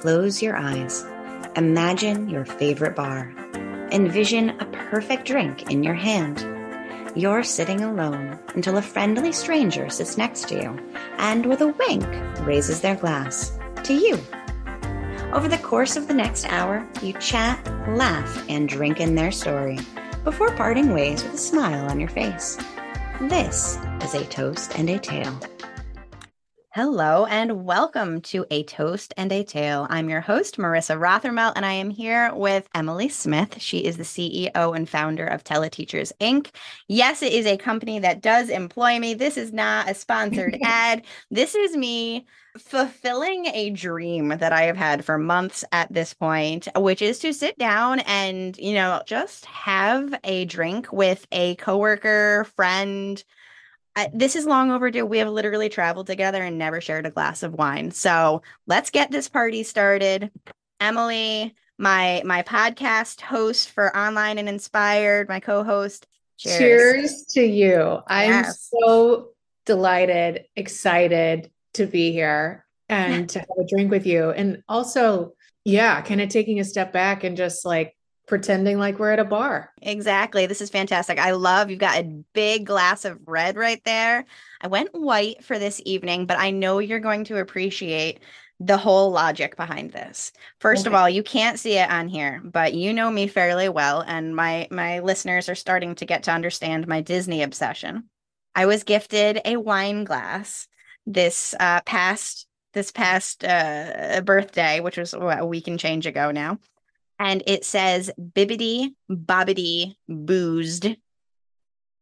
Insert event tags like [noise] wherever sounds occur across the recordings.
Close your eyes. Imagine your favorite bar. Envision a perfect drink in your hand. You're sitting alone until a friendly stranger sits next to you and, with a wink, raises their glass to you. Over the course of the next hour, you chat, laugh, and drink in their story before parting ways with a smile on your face. This is a toast and a tale. Hello and welcome to A Toast and a Tale. I'm your host, Marissa Rothermel, and I am here with Emily Smith. She is the CEO and founder of Teleteachers Inc. Yes, it is a company that does employ me. This is not a sponsored [laughs] ad. This is me fulfilling a dream that I have had for months at this point, which is to sit down and, you know, just have a drink with a coworker, friend, this is long overdue. We have literally traveled together and never shared a glass of wine. So let's get this party started. Emily, my my podcast host for Online and Inspired, my co-host. Cheers, cheers to you. I'm so delighted, excited to be here and to have a drink with you. And also, yeah, kind of taking a step back and just like pretending like we're at a bar. Exactly. This is fantastic. I love you've got a big glass of red right there. I went white for this evening, but I know you're going to appreciate the whole logic behind this. First okay. of all, you can't see it on here, but you know me fairly well and my my listeners are starting to get to understand my Disney obsession. I was gifted a wine glass this uh past this past uh birthday, which was what, a week and change ago now and it says bibbity bobbity boozed.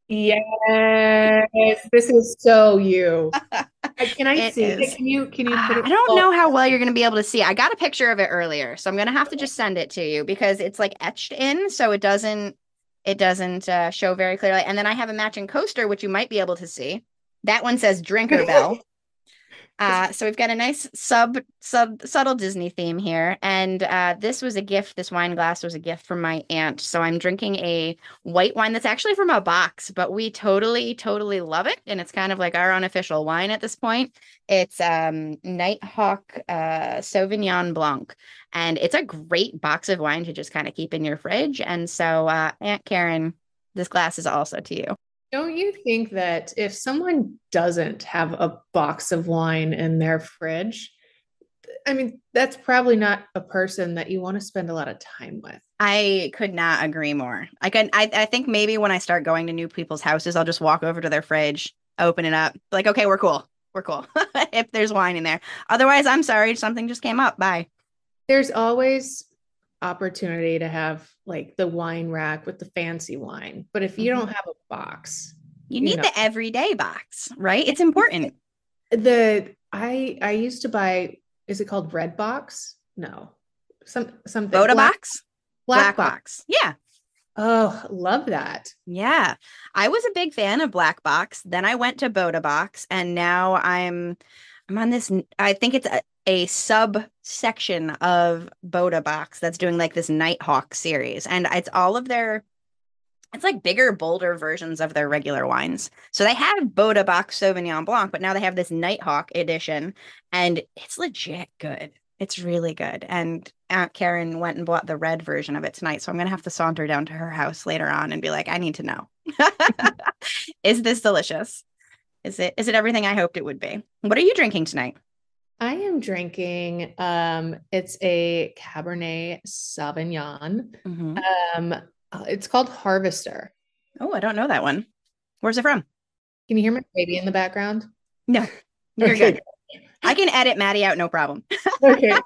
Yes, this is so you. [laughs] Can I see is. it? Can you can you put it? I don't know how well you're going to be able to see. I got a picture of it earlier, so I'm going to have to just send it to you because it's like etched in, so it doesn't it doesn't uh, show very clearly. And then I have a matching coaster, which you might be able to see. That one says Drinker [laughs] Bell. Uh, so we've got a nice sub sub subtle Disney theme here, and uh, this was a gift. This wine glass was a gift from my aunt. So I'm drinking a white wine that's actually from a box, but we totally totally love it, and it's kind of like our unofficial wine at this point. It's um, Nighthawk uh, Sauvignon Blanc, and it's a great box of wine to just kind of keep in your fridge. And so uh, Aunt Karen, this glass is also to you. Don't you think that if someone doesn't have a box of wine in their fridge, I mean, that's probably not a person that you want to spend a lot of time with. I could not agree more. I can I, I think maybe when I start going to new people's houses, I'll just walk over to their fridge, open it up, like, okay, we're cool. We're cool. [laughs] if there's wine in there. Otherwise, I'm sorry, something just came up. Bye. There's always opportunity to have like the wine rack with the fancy wine. But if you mm-hmm. don't have a box, you, you need know, the everyday box, right? It's [laughs] important. The I I used to buy is it called red box? No. Some something Bota black, box? Black, black box. box. Yeah. Oh, love that. Yeah. I was a big fan of Black Box. Then I went to Bota Box and now I'm I'm on this I think it's a, subsection of Bota Box that's doing like this Nighthawk series, and it's all of their it's like bigger, bolder versions of their regular wines. So they have Bota Box Sauvignon Blanc, but now they have this Nighthawk edition, and it's legit good. It's really good. And Aunt Karen went and bought the red version of it tonight. So I'm going to have to saunter down to her house later on and be like, I need to know. [laughs] is this delicious? Is it is it everything I hoped it would be? What are you drinking tonight? I am drinking um it's a Cabernet Sauvignon. Mm-hmm. Um uh, it's called Harvester. Oh, I don't know that one. Where's it from? Can you hear my baby in the background? No. [laughs] You're okay. good. I can edit Maddie out no problem. okay. [laughs]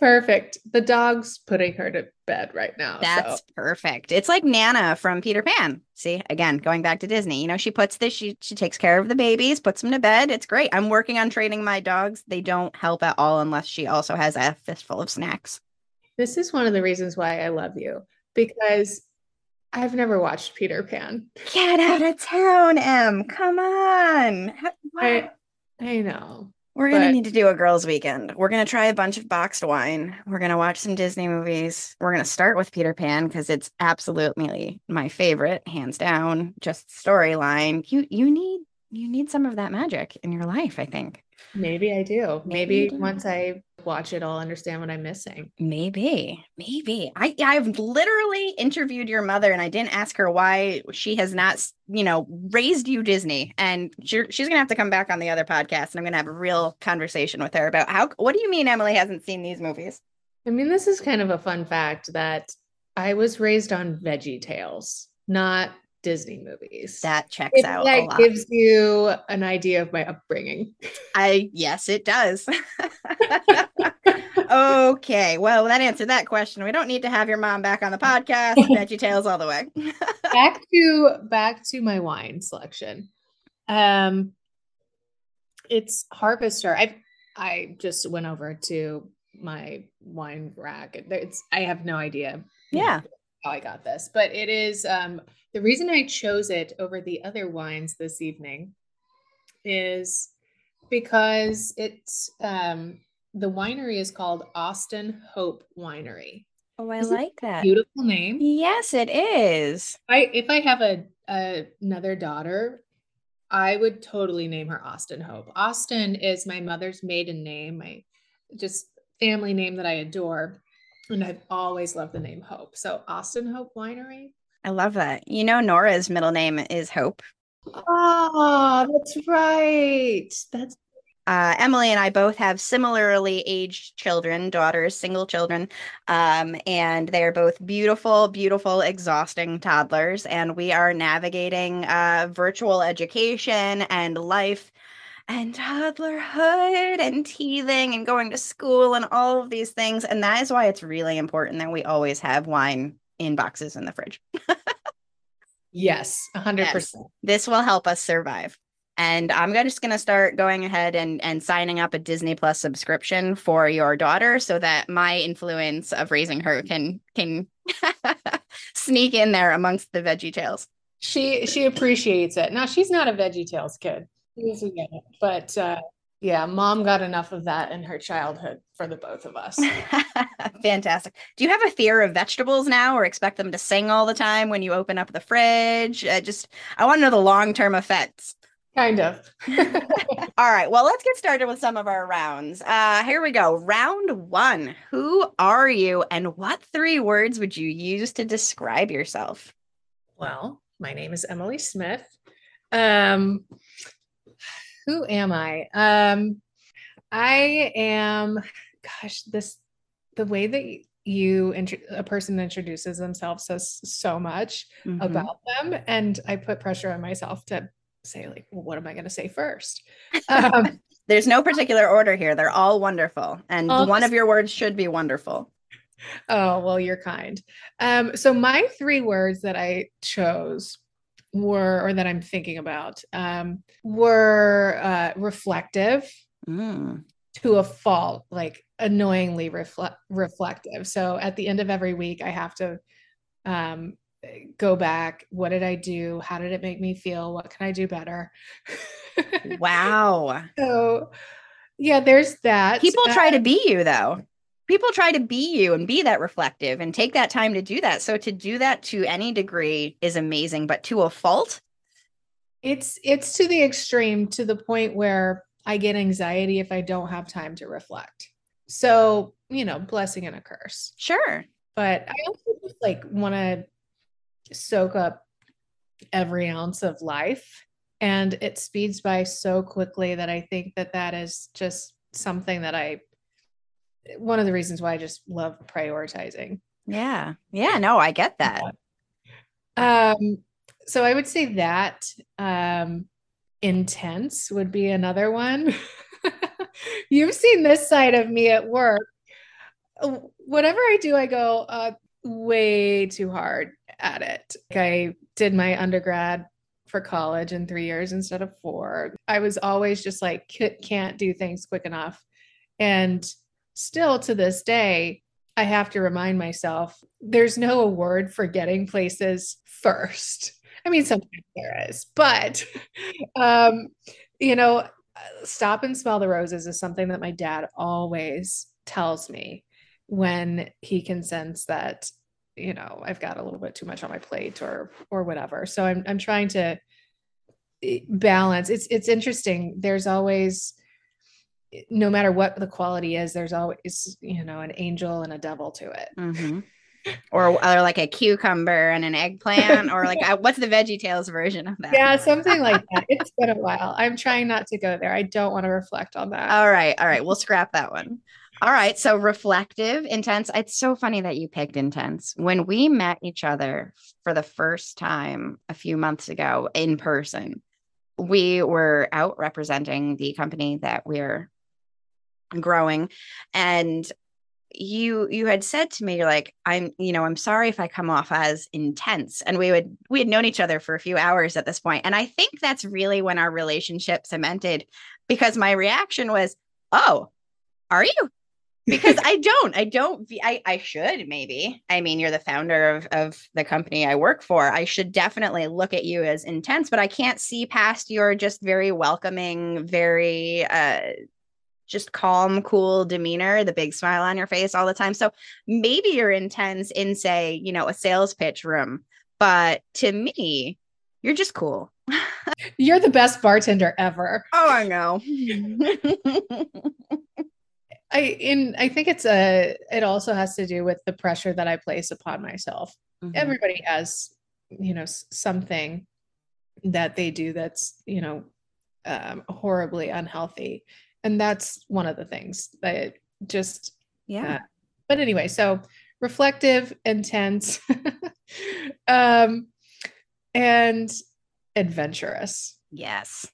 Perfect. The dog's putting her to bed right now. That's so. perfect. It's like Nana from Peter Pan. See, again, going back to Disney. You know, she puts this, she she takes care of the babies, puts them to bed. It's great. I'm working on training my dogs. They don't help at all unless she also has a fistful of snacks. This is one of the reasons why I love you because I've never watched Peter Pan. Get out of town, Em. Come on. I, I know. We're going to need to do a girls' weekend. We're going to try a bunch of boxed wine. We're going to watch some Disney movies. We're going to start with Peter Pan because it's absolutely my favorite, hands down. Just storyline. You you need you need some of that magic in your life. I think. Maybe I do. Maybe, Maybe do. once I watch it all understand what i'm missing. Maybe maybe. I i've literally interviewed your mother and i didn't ask her why she has not you know raised you disney. And she, she's gonna have to come back on the other podcast and i'm gonna have a real conversation with her about how what do you mean emily hasn't seen these movies? I mean this is kind of a fun fact that i was raised on veggie tales not Disney movies. That checks it, out. That gives you an idea of my upbringing. I yes, it does. [laughs] okay, well, that answered that question. We don't need to have your mom back on the podcast. Veggie Tales all the way. [laughs] back to back to my wine selection. Um, it's Harvester. I I just went over to my wine rack. It's I have no idea. Yeah. How I got this, but it is um the reason I chose it over the other wines this evening is because it's um, the winery is called Austin Hope Winery. Oh, I Isn't like that. Beautiful name. Yes, it is. I if I have a, a another daughter, I would totally name her Austin Hope. Austin is my mother's maiden name, my just family name that I adore. And I've always loved the name Hope. So Austin Hope Winery. I love that. You know, Nora's middle name is Hope. Oh, that's right. That's uh, Emily and I both have similarly aged children, daughters, single children, um, and they are both beautiful, beautiful, exhausting toddlers. And we are navigating uh, virtual education and life and toddlerhood and teething and going to school and all of these things. And that is why it's really important that we always have wine in boxes in the fridge. yes, 100%. Yes. This will help us survive. And I'm just going to start going ahead and, and signing up a Disney Plus subscription for your daughter so that my influence of raising her can can [laughs] sneak in there amongst the Veggie Tales. She she appreciates it. Now she's not a Veggie Tales kid. But uh, yeah, mom got enough of that in her childhood for the both of us. [laughs] Fantastic. Do you have a fear of vegetables now or expect them to sing all the time when you open up the fridge? I just, I want to know the long term effects. Kind of. [laughs] all right. Well, let's get started with some of our rounds. Uh, here we go. Round one Who are you and what three words would you use to describe yourself? Well, my name is Emily Smith. Um, who am I? Um, I am, gosh, this, the way that you, a person introduces themselves says so much mm-hmm. about them. And I put pressure on myself to say, like, well, what am I going to say first? [laughs] Um, There's no particular order here. They're all wonderful. And one of your words should be wonderful. Oh, well, you're kind. Um, so my three words that I chose were or that i'm thinking about um, were uh, reflective mm. to a fault like annoyingly refle- reflective. So at the end of every week i have to um, go back what did i do? How did it make me feel? What can i do better? [laughs] Wow. So yeah there's that. People try uh, to be you though people try to be you and be that reflective and take that time to do that. So to do that to any degree is amazing, but to a fault, it's it's to the extreme to the point where I get anxiety if I don't have time to reflect. So, you know, blessing and a curse. Sure. But I also just like want to soak up every ounce of life and it speeds by so quickly that I think that that is just something that I one of the reasons why I just love prioritizing. Yeah. Yeah. No, I get that. Um, so I would say that um, intense would be another one. [laughs] You've seen this side of me at work. Whatever I do, I go uh, way too hard at it. Like I did my undergrad for college in three years instead of four. I was always just like, can't do things quick enough. And still to this day, I have to remind myself there's no award for getting places first. I mean, sometimes there is, but, [laughs] um, you know, stop and smell the roses is something that my dad always tells me when he can sense that you know i've got a little bit too much on my plate or or whatever. So i'm i'm trying to eh, balance. It's it's interesting. There's always no matter what the quality is, there's always, you know, an angel and a devil to it. Mm-hmm. [laughs] Or, or like a cucumber and an eggplant, or like what's the Veggie Tales version of that? Yeah, something like that. It's been a while. I'm trying not to go there. I don't want to reflect on that. All right, all right, we'll scrap that one. All right, so reflective, intense. It's so funny that you picked intense. When we met each other for the first time a few months ago in person, we were out representing the company that we're growing. And you you had said to me you're like i'm you know i'm sorry if i come off as intense. And we would we had known each other for a few hours at this point. And i think that's really when our relationship cemented because my reaction was oh are you? Because i don't i don't I, I should maybe. I mean you're the founder of, of the company i work for. I should definitely look at you as intense but i can't see past your just very welcoming very uh just calm, cool demeanor, the big smile on your face all the time. So maybe you're intense in, say, you know, a sales pitch room, but to me, you're just cool. [laughs] you're the best bartender ever. Oh, I know. [laughs] I in I think it's a it also has to do with the pressure that I place upon myself. Mm-hmm. Everybody has, you know, something that they do that's, you know, um, horribly unhealthy and that's one of the things that just yeah uh, but anyway so reflective intense [laughs] um and adventurous yes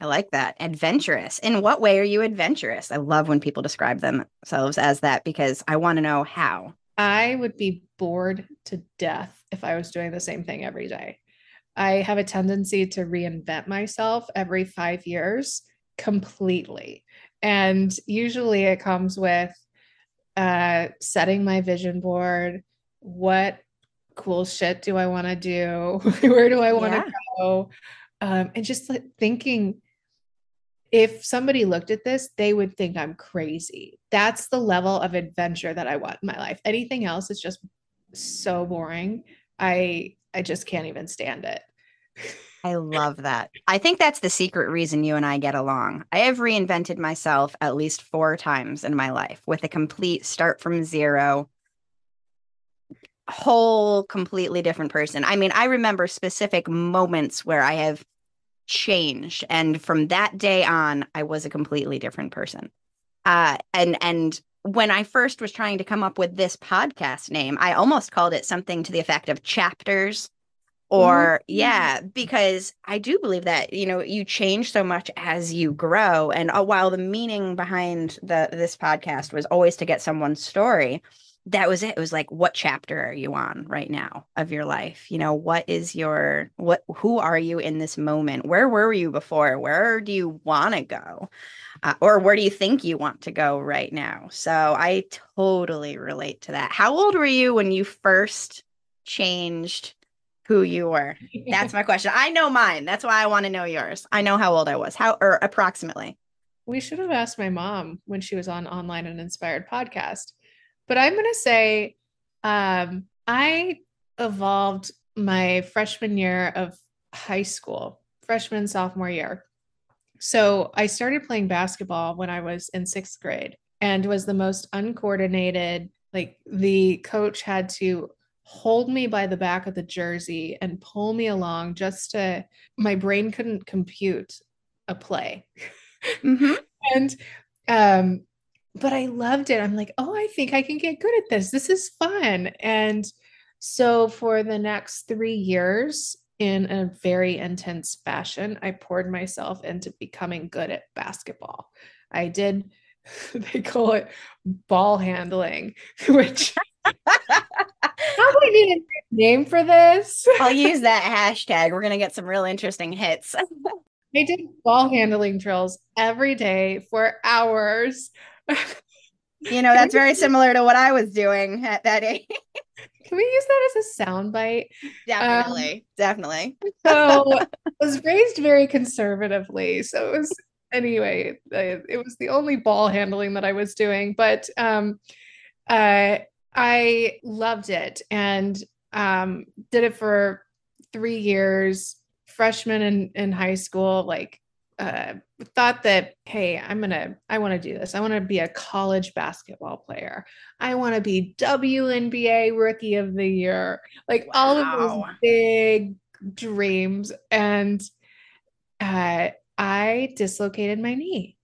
I like that. Adventurous. In what way are you adventurous? I love when people describe themselves as that because I want to know how. I would be bored to death if I was doing the same thing every day. I have a tendency to reinvent myself every five years completely. And usually it comes with uh, setting my vision board. What cool shit do I want to do? [laughs] Where do I want to yeah. go? Um, and just like thinking if somebody looked at this, they would think I'm crazy. That's the level of adventure that I want in my life. Anything else is just so boring. I I just can't even stand it. [laughs] I love that. I think that's the secret reason you and I get along. I have reinvented myself at least four times in my life with a complete start from zero, whole completely different person. I mean, I remember specific moments where I have changed and from that day on I was a completely different person. Uh and and when I first was trying to come up with this podcast name, I almost called it something to the effect of chapters or mm-hmm. yeah because i do believe that you know you change so much as you grow and uh, while the meaning behind the this podcast was always to get someone's story that was it. It was like what chapter are you on right now of your life? You know what is your what who are you in this moment? Where were you before? Where do you want to go? Uh, or where do you think you want to go right now? So i totally relate to that. How old were you when you first changed who you were. That's my question. I know mine. That's why I want to know yours. I know how old I was. How or approximately. We should have asked my mom when she was on online and inspired podcast. But I'm going to say um, I evolved my freshman year of high school, freshman sophomore year. So I started playing basketball when I was in 6th grade and was the most uncoordinated like the coach had to hold me by the back of the jersey and pull me along just to my brain couldn't compute a play. Mm-hmm. [laughs] and um but i loved it. I'm like oh i think i can get good at this. This is fun. And so for the next three years in a very intense fashion i poured myself into becoming good at basketball. I did [laughs] they call it ball handling [laughs] which Probably need a name for this. I'll use that hashtag. We're gonna get some real interesting hits. [laughs] I did ball handling drills every day for hours. You know, that's very similar to what I was doing at that age. Can we use that as a soundbite? Definitely, um, definitely. so [laughs] I was raised very conservatively. So it was anyway, it was the only ball handling that I was doing. But um uh I loved it and um, did it for three years, freshman in, in high school, like uh, thought that hey i'm gonna i want to do this. I want to be a college basketball player. I want to be WNBA rookie of the year. Like wow. all of those big dreams. And uh, i dislocated my knee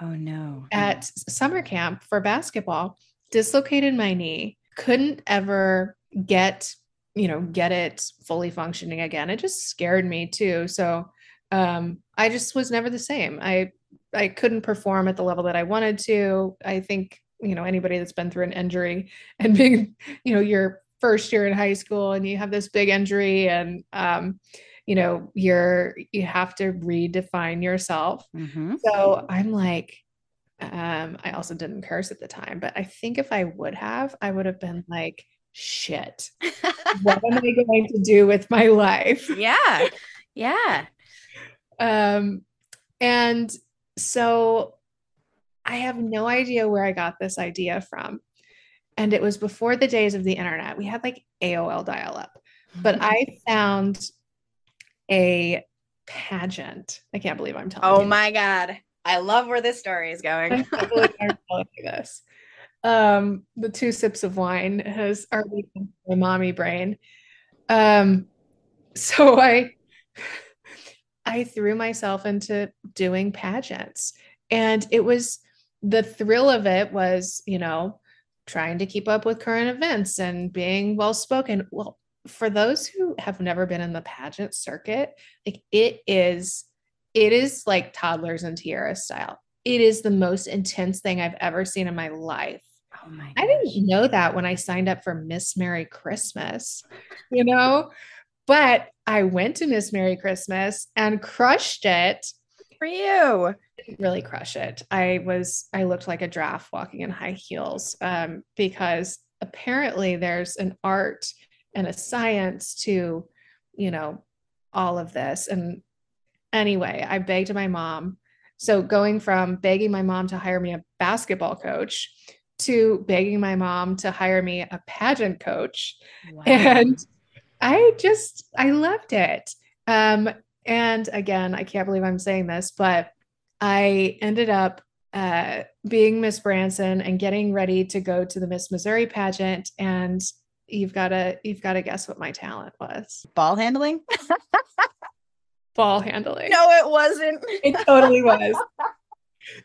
oh no. at summer camp for basketball dislocated my knee couldn't ever get you know get it fully functioning again it just scared me too so um, I just was never the same. I I couldn't perform at the level that I wanted to. I think you know anybody that's been through an injury [laughs] and being you know your first year in high school and you have this big injury and um, you know you're you have to redefine yourself. Mm-hmm. So I'm like. Um, I also didn't curse at the time, but I think if I would have, I would have been like, shit, what am I going to do with my life? [laughs] Yeah. Yeah. Um, and so I have no idea where I got this idea from. And it was before the days of the internet. We had like AOL dial up, but mm-hmm. I found a pageant. I can't believe I'm telling oh you. Oh my God. I love where this story is going. this. Um, the two sips of wine has already my mommy brain. Um, so [laughs] I I threw myself into doing pageants. And it was the thrill of it was, you know, trying to keep up with current events and being well spoken. Well, for those who have never been in the pageant circuit, like it is, it is like toddlers and tiara style. It is the most intense thing I've ever seen in my life. Oh my I didn't know that when I signed up for Miss Merry Christmas, you know? But I went to Miss Merry Christmas and crushed it. For you. Really crush it. I was I looked like a giraffe walking in high heels um, because apparently there's an art and a science to, you know, all of this. And anyway, I begged my mom. So going from begging my mom to hire me a basketball coach to begging my mom to hire me a pageant coach. Wow. And I just I loved it. Um, and again, I can't believe I'm saying this, but I ended up uh, being Miss Branson and getting ready to go to the Miss Missouri pageant. And you've got to you've got to guess what my talent was. Ball handling. [laughs] Ball handling. No, it wasn't. [laughs] It totally was.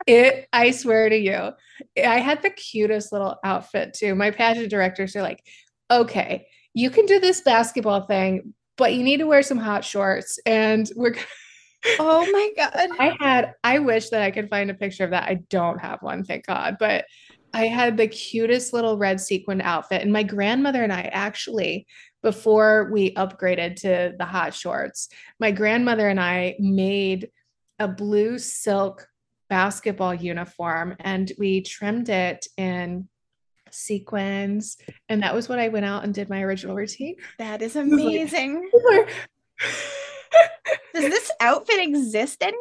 it i swear to you i had the cutest little outfit too my pageant directors are like okay you can do this basketball thing, but you need to wear some hot shorts. And we're [laughs] Oh my God. I had, I wish that I could find a picture of that. I don't have one, thank God. But I had the cutest little red sequin outfit. And my grandmother and I actually, before we upgraded to the hot shorts, my grandmother and I made a blue silk basketball uniform and we trimmed it in sequins. And that was what I went out and did my original routine. That is amazing. [laughs] Does this outfit exist anywhere?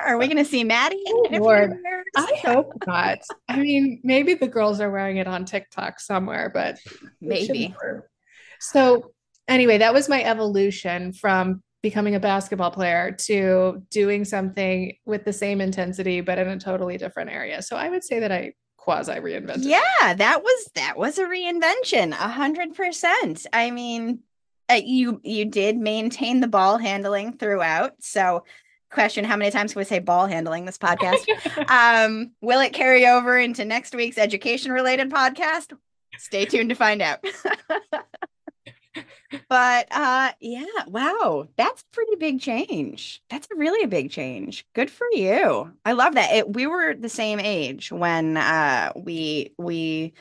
Are we going to see Maddie? Oh, Lord. I hope not. I mean, maybe the girls are wearing it on TikTok somewhere, but maybe. So, anyway, that was my evolution from becoming a basketball player to doing something with the same intensity, but in a totally different area. So, I would say that I quasi reinvented. Yeah, that was that was a reinvention, a hundred percent. I mean, uh, you you did maintain the ball handling throughout. So, question: How many times can we say ball handling this podcast? [laughs] um, will it carry over into next week's education related podcast? Stay tuned to find out. [laughs] but uh yeah wow that's pretty big change. That's a really a big change. Good for you. I love that. It, we were the same age when uh we we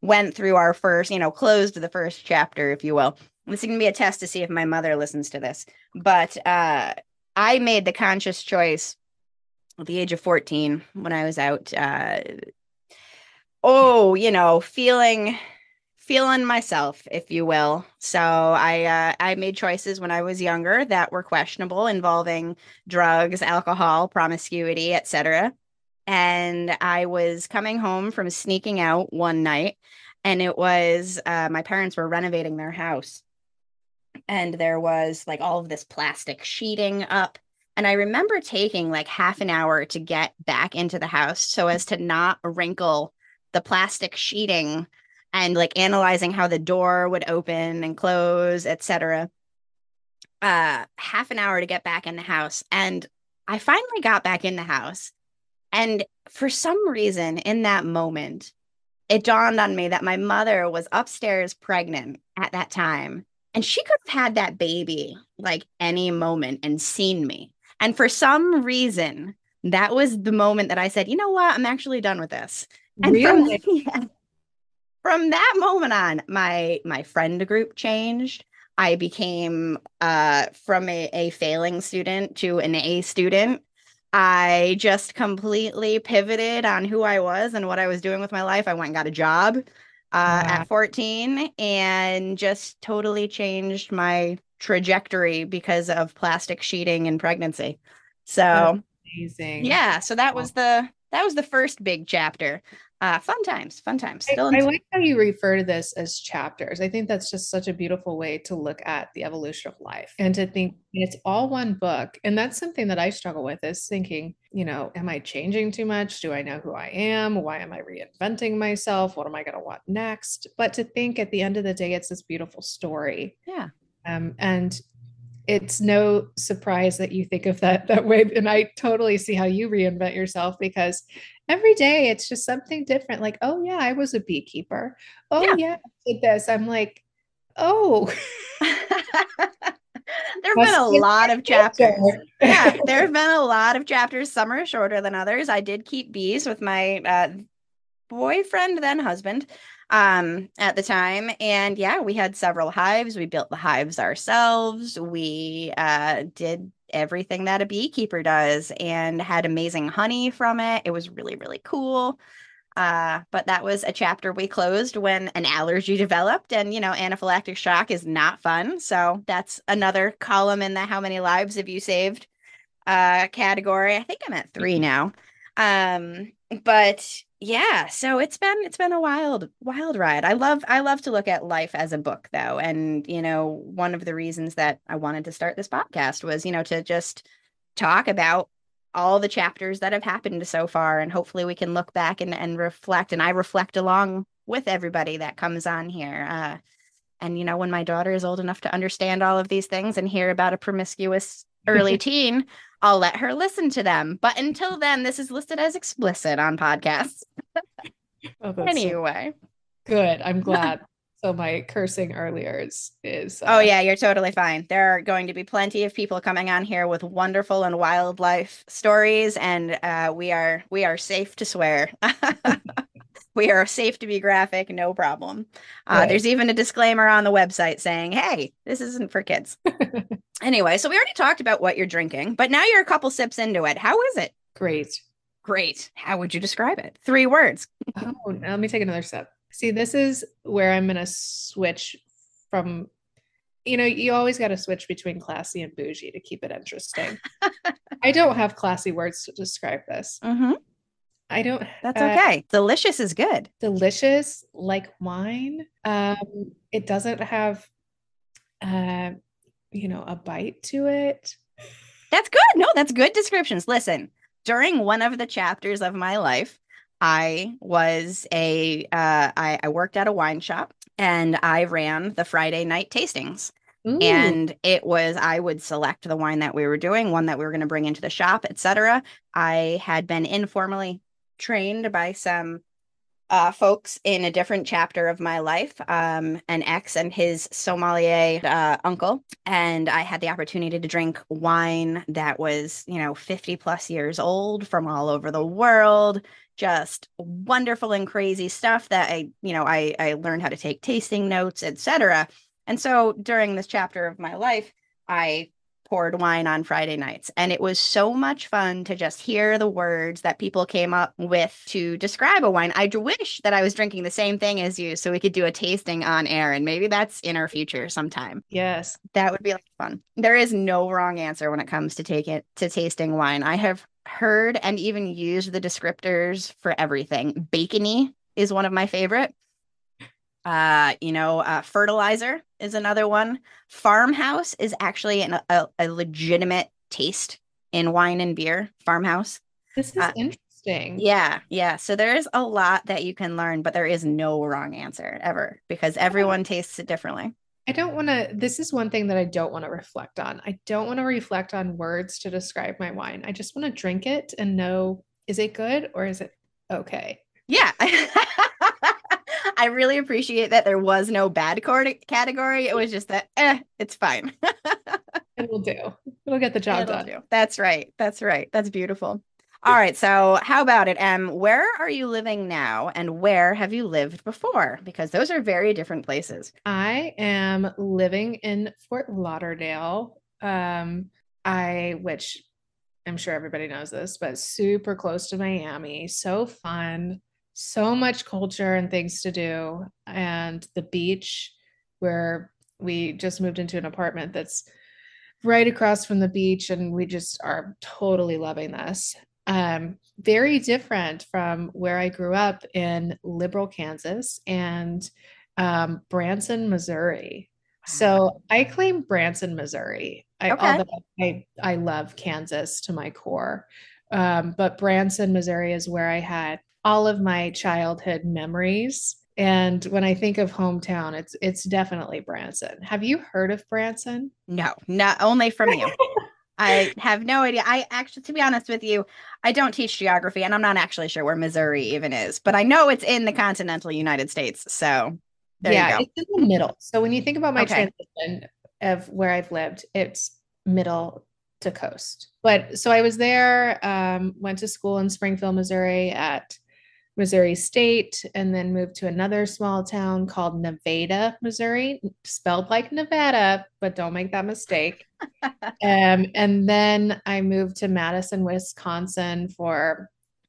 went through our first you know closed the first chapter if you will. This is going to be a test to see if my mother listens to this. But uh i made the conscious choice at the age of 14 when i was out uh oh you know feeling feeling myself, if you will. So I uh, I made choices when I was younger that were questionable, involving drugs, alcohol, promiscuity, etc. And I was coming home from sneaking out one night, and it was uh, my parents were renovating their house, and there was like all of this plastic sheeting up And I remember taking like half an hour to get back into the house so as to not wrinkle the plastic sheeting and like analyzing how the door would open and close, etc. Uh, half an hour to get back in the house. And I finally got back in the house. And for some reason, in that moment, it dawned on me that my mother was upstairs pregnant at that time. And she could have had that baby like any moment and seen me. And for some reason, that was the moment that I said, you know what? I'm actually done with this. And really? from, yeah, [laughs] from that moment on, my my friend group changed. I became uh, from a, a failing student to an A student. I just completely pivoted on who I was and what I was doing with my life. I went and got a job uh, wow. at 14 and just totally changed my trajectory because of plastic sheeting and pregnancy. So That's amazing. Yeah, so that was the that was the first big chapter uh, fun times, fun times. Still I, I like how you refer to this as chapters. I think that's just such a beautiful way to look at the evolution of life and to think it's all one book. And that's something that I struggle with is thinking, you know, am I changing too much? Do I know who I am? Why am I reinventing myself? What am I going to want next? But to think at the end of the day, it's this beautiful story. Yeah. Um, and it's no surprise that you think of that that way. And i totally see how you reinvent yourself because every day it's just something different. Like oh yeah i was a beekeeper. Oh yeah, yeah I did this. I'm like oh. [laughs] [laughs] There have been a lot of chapters. Yeah there have been a lot of chapters. Some are shorter than others. I did keep bees with my uh, boyfriend then husband um at the time. And yeah we had several hives. We built the hives ourselves. We uh did everything that a beekeeper does and had amazing honey from it. It was really really cool. Uh, but that was a chapter we closed when an allergy [laughs] developed and you know anaphylactic shock is not fun. So that's another column in the how many lives have you saved uh category. I think i'm at three now. Um but yeah so it's been it's been a wild wild ride. I love i love to look at life as a book though and you know one of the reasons that i wanted to start this podcast was you know to just talk about all the chapters that have happened so far and hopefully we can look back and, and reflect and i reflect along with everybody that comes on here uh, and you know when my daughter is old enough to understand all of these things and hear about a promiscuous early [laughs] teen I'll let her listen to them. But until then, this is listed as explicit on podcasts. [laughs] oh, anyway. So good. I'm [laughs] glad. so my cursing earlier is is uh... Oh yeah, you're totally fine. There are going to be plenty of people coming on here with wonderful and wildlife stories and uh, we are we are safe to swear. We are safe to be graphic, no problem. Uh, right. There's even a disclaimer on the website saying, "Hey, this isn't for kids." [laughs] Anyway, so we already talked about what you're drinking, but now you're a couple sips into it. How is it? Great. Great. How would you describe it? Three words. oh, let me take another sip. See, this is where I'm going to switch from, you know, you always got to switch between classy and bougie to keep it interesting. [laughs] I don't have classy words to describe this. Mm-hmm. I don't. That's uh, okay. Delicious is good. Delicious, like wine. Um, it doesn't have uh, you know, a bite to it. That's good. No, that's good descriptions. Listen, during one of the chapters of my life, I was a uh, I, I worked at a wine shop and I ran the Friday night tastings. Ooh. And it was I would select the wine that we were doing, one that we were going to bring into the shop, etc. I had been informally trained by some uh, folks in a different chapter of my life, um, an ex and his sommelier uh, uncle. And I had the opportunity to drink wine that was, you know, 50 plus years old from all over the world. Just wonderful and crazy stuff that I, you know, I, I learned how to take tasting notes, etc. And so during this chapter of my life, I poured wine on Friday nights. And it was so much fun to just hear the words that people came up with to describe a wine. I wish that I was drinking the same thing as you so we could do a tasting on air. And maybe that's in our future sometime. Yes. That would be like fun. There is no wrong answer when it comes to take it to tasting wine. I have heard and even used the descriptors for everything. Bacony is one of my favorite. Uh, you know, uh, fertilizer is another one. Farmhouse is actually an, a, a legitimate taste in wine and beer farmhouse. This is uh, interesting. Yeah, yeah. So there is a lot that you can learn, but there is no wrong answer ever because everyone tastes it differently. I don't want to. This is one thing that I don't want to reflect on. I don't want to reflect on words to describe my wine. I just want to drink it and know is it good or is it okay? Yeah. [laughs] I really appreciate that there was no bad category. It was just that, eh, it's fine. It'll do. It'll get the job It'll done. Do. That's right. That's right. That's beautiful. All right. So, how about it? Um, where are you living now, and where have you lived before? Because those are very different places. I am living in Fort Lauderdale. Um, I which I'm sure everybody knows this, but super close to Miami. So fun, so much culture and things to do, and the beach where we just moved into an apartment that's right across from the beach and we just are totally loving this um, very different from where I grew up in liberal Kansas and um, Branson, Missouri. So I claim Branson, Missouri. I, okay. I, I love Kansas to my core. Um, but Branson, Missouri is where I had all of my childhood memories. And when I think of hometown, it's it's definitely Branson. Have you heard of Branson? No, not only from you. [laughs] I have no idea. I actually, to be honest with you, I don't teach geography and I'm not actually sure where Missouri even is, but I know it's in the continental United States. So yeah, it's in the middle. So when you think about my okay. transition of where I've lived, it's middle to coast. But so I was there, um, went to school in Springfield, Missouri at Missouri State, and then moved to another small town called Nevada, Missouri, spelled like Nevada, but don't make that mistake. [laughs] um, and then I moved to Madison, Wisconsin for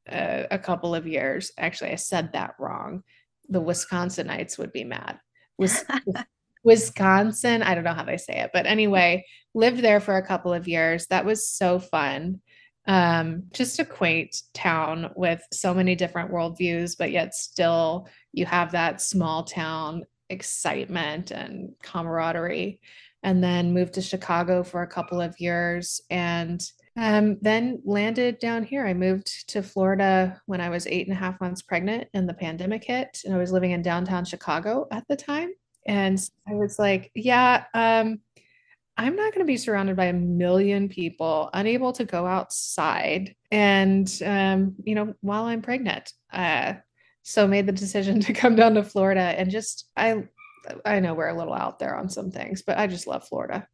uh, a couple of years. Actually, I said that wrong. The Wisconsinites would be mad. Wis- [laughs] Wisconsin, I don't know how they say it, but anyway, lived there for a couple of years. That was so fun um, just a quaint town with so many different worldviews, but yet still you have that small town excitement and camaraderie. And then moved to Chicago for a couple of years and um, then landed down here. I moved to Florida when I was eight and a half months pregnant and the pandemic hit. And I was living in downtown Chicago at the time. And I was like, yeah, um, I'm not going to be surrounded by a million people, unable to go outside, and um, you know, while I'm pregnant. Uh, so made the decision [laughs] to come down to Florida and just I I know we're a little out there on some things, but I just love Florida.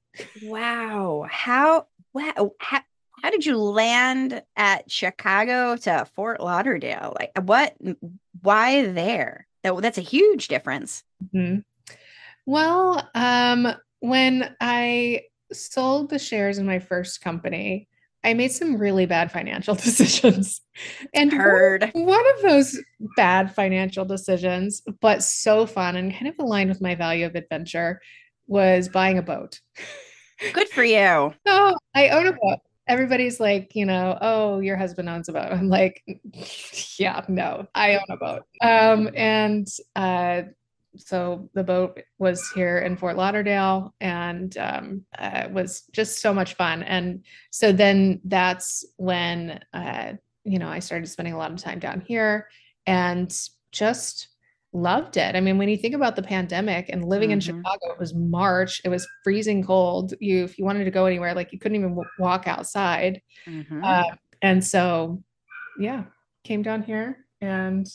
Wow. How wow how, how did you land at Chicago to Fort Lauderdale? Like what why there? That, that's a huge difference. Mm-hmm. Well, um, when I sold the shares in my first company, I made some really bad financial [laughs] decisions. And heard one, one, of those bad financial decisions, but so fun and kind of aligned with my value of adventure, was buying a boat. Good for you. so [laughs] I own a boat. Everybody's like, you know, oh, your husband owns a boat. I'm like, [laughs] yeah, no, I own a boat. Um, and uh, so the boat was here in Fort Lauderdale and um, uh, was just so much fun. And so then that's when, uh, you know, I started spending a lot of time down here and just loved it. I mean, when you think about the pandemic and living mm-hmm. in Chicago, it was March, it was freezing cold. You, if you wanted to go anywhere, like you couldn't even w- walk outside. Mm-hmm. Uh, and so, yeah, came down here and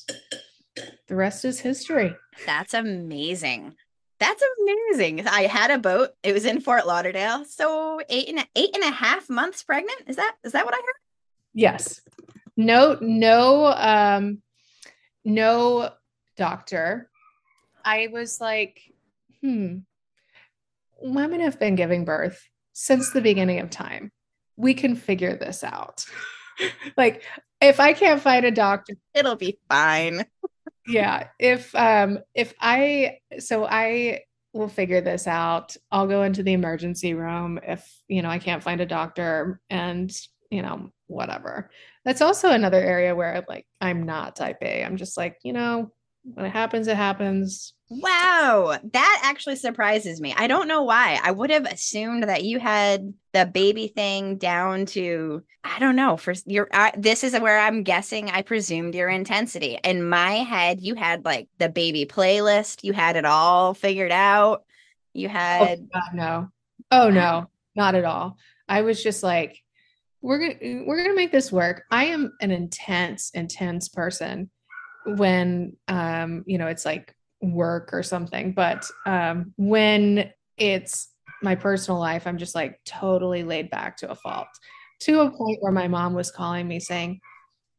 the rest is history. That's amazing. That's amazing. I had a boat. It was in Fort Lauderdale. So eight and a, eight and a half months pregnant. Is that is that what I heard? Yes. No, no, um, no doctor. I was like, hmm, women have been giving birth since the beginning of time. We can figure this out. [laughs] like, if I can't find a doctor, it'll be fine yeah if um if i so i will figure this out. I'll go into the emergency room if you know i can't find a doctor and you know whatever. That's also another area where like i'm not type a. I'm just like you know when it happens, it happens. Wow, that actually surprises me. I don't know why. I would have assumed that you had the baby thing down to I don't know. For your uh, this is where I'm guessing I presumed your intensity. In my head, you had like the baby playlist. You had it all figured out. You oh, had oh, God, no. Oh no, not at all. I was just like we're gonna we're gonna make this work. I am an intense, intense person when um, you know, it's like work or something. But um when it's my personal life, I'm just like totally laid back to a fault. To a point where my mom was calling me saying,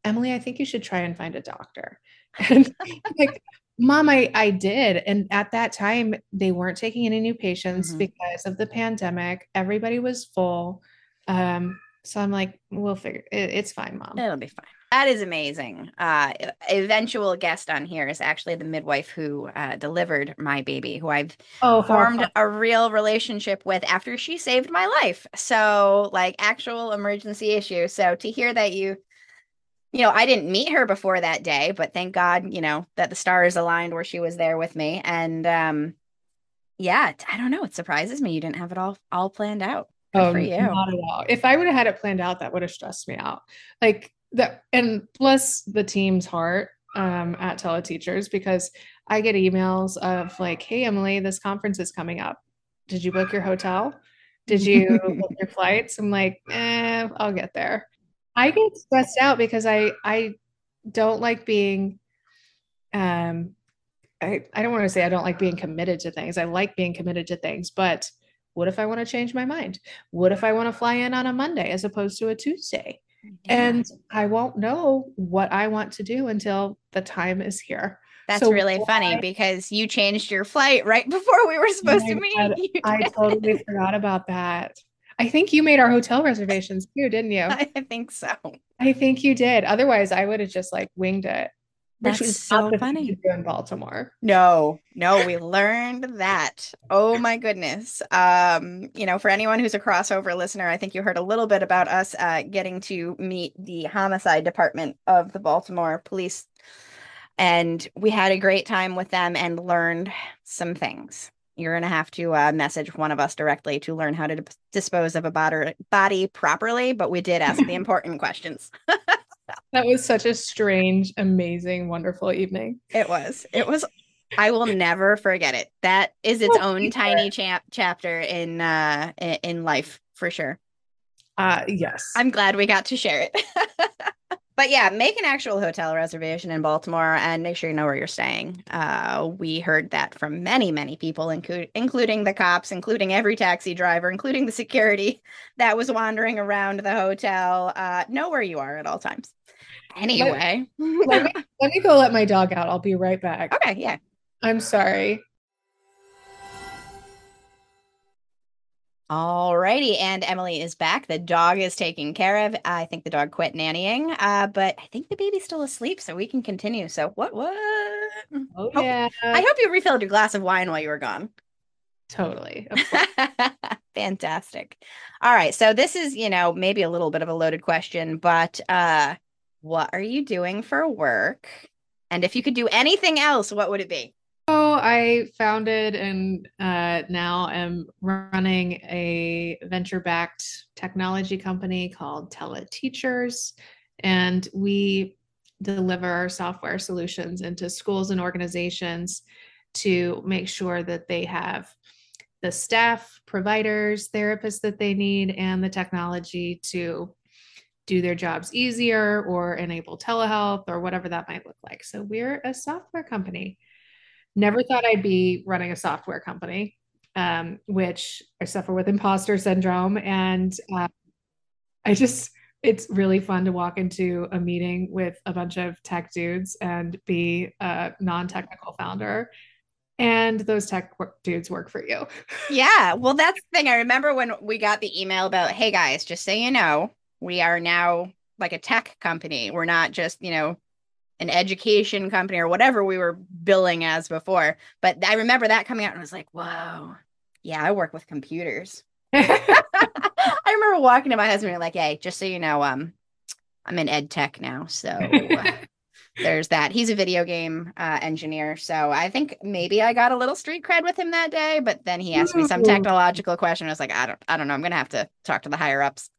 Emily, I think you should try and find a doctor. [laughs] And like, mom, I, I did. And at that time, they weren't taking any new patients mm-hmm. because of the pandemic. Everybody was full. Um, so I'm like, we'll figure it, it's fine, mom. It'll be fine. That is amazing. Uh, eventual guest on here is actually the midwife who uh, delivered my baby, who I've oh, formed a real relationship with after she saved my life. So, like, actual emergency issue. So, to hear that you, you know, I didn't meet her before that day, but thank God, you know, that the stars aligned where she was there with me. And um, yeah, I don't know. It surprises me you didn't have it all all planned out. Good oh, for you. Not at all. If I would have had it planned out, that would have stressed me out. Like that, and bless the team's heart um, at Teleteachers because I get emails of like, "Hey, Emily, this conference is coming up. Did you book your hotel? Did you [laughs] book your flights?" I'm like, "Eh, I'll get there." I get stressed out because I I don't like being um I, I don't want to say I don't like being committed to things. I like being committed to things, but what if I want to change my mind? What if I want to fly in on a Monday as opposed to a Tuesday? Yeah. And I won't know what I want to do until the time is here. That's so really why, funny because you changed your flight right [laughs] before we were supposed to oh meet. I totally forgot about that. I think you made our hotel reservations too, didn't you? [laughs] I think so. I think you did. Otherwise, I would have just like winged it. That's so funny. in Baltimore. No, no, we learned that. Oh my goodness. Um, you know, for anyone who's a crossover listener, I think you heard a little bit about us uh, getting to meet the homicide department of the Baltimore police. And we had a great time with them and learned some things. You're going to have to uh, message one of us directly to learn how to dispose of a body, body properly, but we did ask the [laughs] important questions. [laughs] that was such a strange, amazing, wonderful evening. It was. It was. I will never forget it. That is its [laughs] own tiny chap- chapter in uh in life for sure. Uh yes. I'm glad we got to share it. [laughs] but yeah, make an actual hotel reservation in Baltimore and make sure you know where you're staying. Uh, we heard that from many, many people, inclu- including the cops, including every taxi driver, including the security [laughs] that was wandering around the hotel. Uh, know where you are at all times. Anyway, let, [laughs] let, me, let me go let my dog out. I'll be right back. Okay, yeah. I'm sorry. Alrighty, and Emily is back. The dog is taken care of. I think the dog quit nannying, uh, but I think the baby's still asleep, so we can continue. So what? What? Oh yeah. I hope you refilled your glass of wine while you were gone. Totally. [laughs] Fantastic. All right, so this is you know maybe a little bit of a loaded question, but uh, what are you doing for work? And if you could do anything else, what would it be? So I founded and uh, now am running a venture-backed technology company called Teleteachers, and we deliver software solutions into schools and organizations to make sure that they have the staff, providers, therapists that they need, and the technology to do their jobs easier or enable telehealth or whatever that might look like. So we're a software company. Never thought I'd be running a software company, um, which I suffer with imposter syndrome. And uh, I just, it's really fun to walk into a meeting with a bunch of tech dudes and be a non technical founder and those tech dudes work for you. [laughs] yeah. Well, that's the thing. I remember when we got the email about, hey guys, just so you know, we are now like a tech company. We're not just, you know, an education company or whatever we were billing as before. But I remember that coming out and I was like, whoa, yeah, I work with computers. [laughs] I remember walking to my husband and like, hey, just so you know, um, I'm in ed tech now. So [laughs] there's that. He's a video game uh, engineer, so I think maybe I got a little street cred with him that day. But then he asked me some technological question. I was like, I don't, I don't know. I'm gonna have to talk to the higher ups.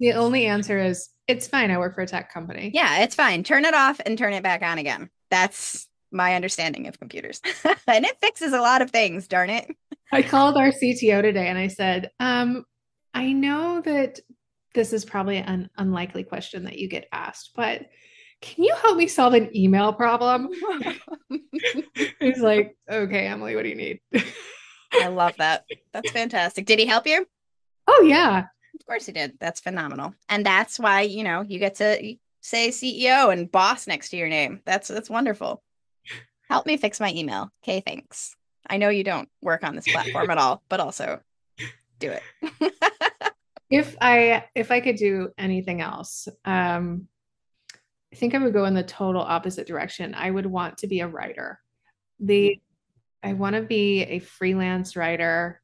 The only answer is it's fine. I work for a tech company. Yeah, it's fine. Turn it off and turn it back on again. That's my understanding of computers, [laughs] and it fixes a lot of things. Darn it. I called our CTO today and I said, um, I know that this is probably an unlikely question that you get asked, but can you help me solve an email problem? [laughs] He's like, okay, Emily, what do you need? I love that. That's fantastic. Did he help you? Oh, yeah. Of course he did. That's phenomenal. And that's why, you know, you get to say CEO and boss next to your name. That's that's wonderful. Help me fix my email. Okay, thanks. I know you don't work on this platform at all, but also do it. [laughs] if I if I could do anything else, um, I think I would go in the total opposite direction. I would want to be a writer. The I want to be a freelance writer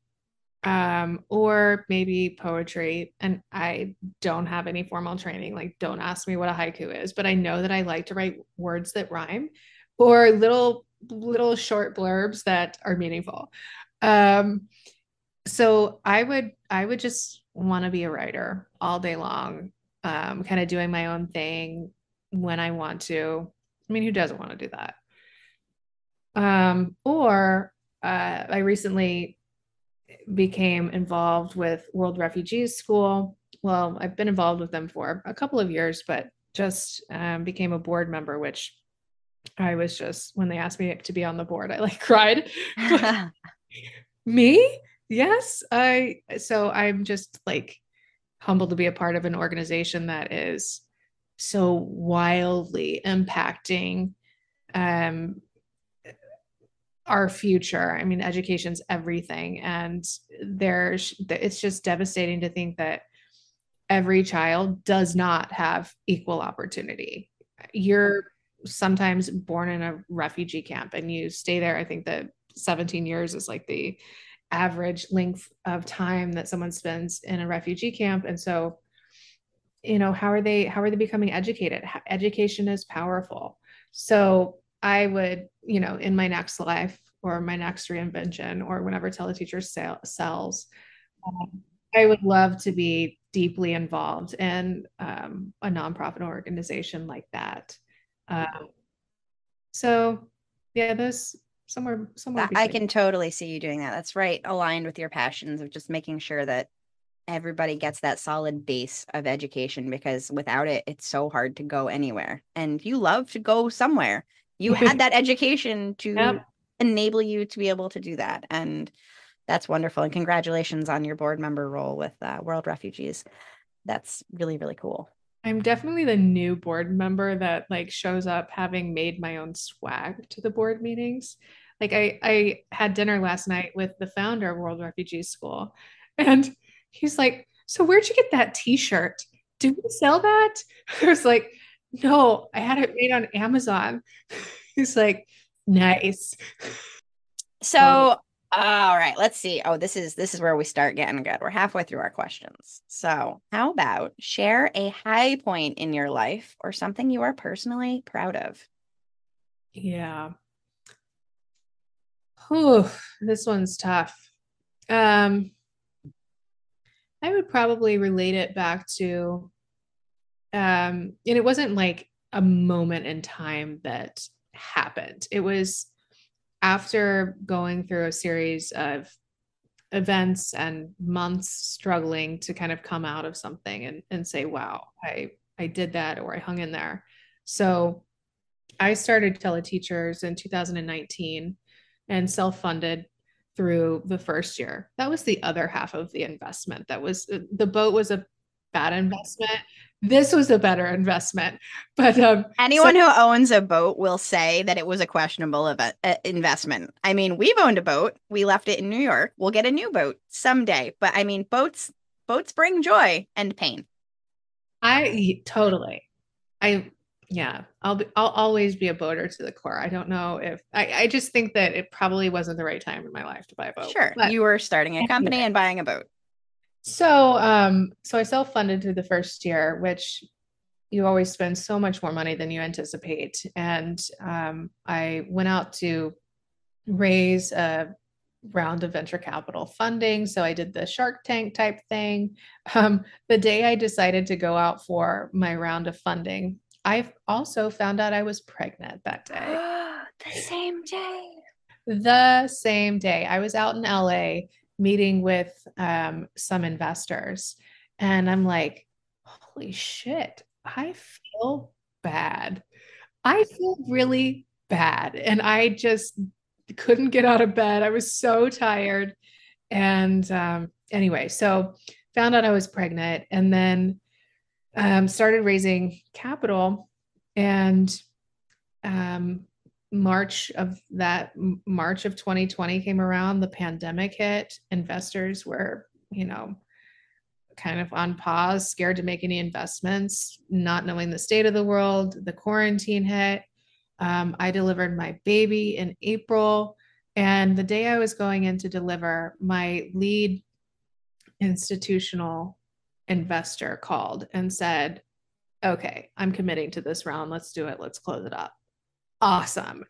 um, or maybe poetry. And I don't have any formal training. Like, don't ask me what a haiku is, but I know that I like to write words that rhyme or little little short blurbs that are meaningful. Um, so I would I would just want to be a writer all day long, um, kind of doing my own thing, when I want to. I mean, who doesn't want to do that? Um, or uh, I recently became involved with World Refugees School. Well, I've been involved with them for a couple of years, but just um, became a board member, which I was just when they asked me to be on the board, I like [laughs] cried. [laughs] me? Yes. I so I'm just like humbled to be a part of an organization that is so wildly impacting um, our future. I mean, education's everything, and there's it's just devastating to think that every child does not have equal opportunity. You're sometimes born in a refugee camp and you stay there. I think that 17 years is like the average length of time that someone spends in a refugee camp. And so you know how are they how are they becoming educated education is powerful so i would you know in my next life or my next reinvention or whenever teleteacher sell, sells um, i would love to be deeply involved in um, a nonprofit organization like that. Um, so yeah those somewhere somewhere i can totally see you doing that. That's right aligned with your passions of just making sure that everybody gets that solid base of education because without it it's so hard to go anywhere. And you love to go somewhere you had that education to yep. enable you to be able to do that and that's wonderful and congratulations on your board member role with uh, world refugees that's really really cool i'm definitely the new board member that like shows up having made my own swag to the board meetings like i i had dinner last night with the founder of world refugees school and he's like, So where'd you get that t shirt? Do we sell that? [laughs] I was like, No, I had it made on Amazon. [laughs] he's like, Nice. So, um, all right, let's see. Oh, this is this is where we start getting good. We're halfway through our questions. So, how about share a high point in your life or something you are personally proud of? Yeah. Oh, this one's tough. Um, I would probably relate it back to, um, and it wasn't like a moment in time that happened. It was after going through a series of events and months struggling to kind of come out of something and, and say, wow, I, I did that or I hung in there. So I started teleteachers in 2019 and self-funded through the first year. That was the other half of the investment. That was the boat was a bad investment. This was a better investment. But um, anyone so- who owns a boat will say that it was a questionable uh, investment. I mean, we've owned a boat. We left it in New York. We'll get a new boat someday. But I mean, boats boats bring joy and pain. I totally. I yeah i'll be i'll always be a boater to the core i don't know if i i just think that it probably wasn't the right time in my life to buy a boat sure but you were starting a company and buying a boat so um so i self-funded through the first year which you always spend so much more money than you anticipate. And um, I went out to raise a round of venture capital funding. So I did the Shark Tank type thing. Um, the day I decided to go out for my round of funding, I also found out I was pregnant that day. [gasps] the same day. The same day. I was out in LA meeting with um, some investors, and I'm like, holy shit, I feel bad. I feel really bad. And I just couldn't get out of bed. I was so tired. And um, anyway, so found out I was pregnant and then um, started raising capital. And um, March of that March of 2020 came around, the pandemic hit. Investors were, you know, kind of on pause, scared to make any investments, not knowing the state of the world. The quarantine hit. Um, I delivered my baby in April. And the day I was going in to deliver, my lead institutional investor called and said, Okay, I'm committing to this round. Let's do it. Let's close it up. Awesome.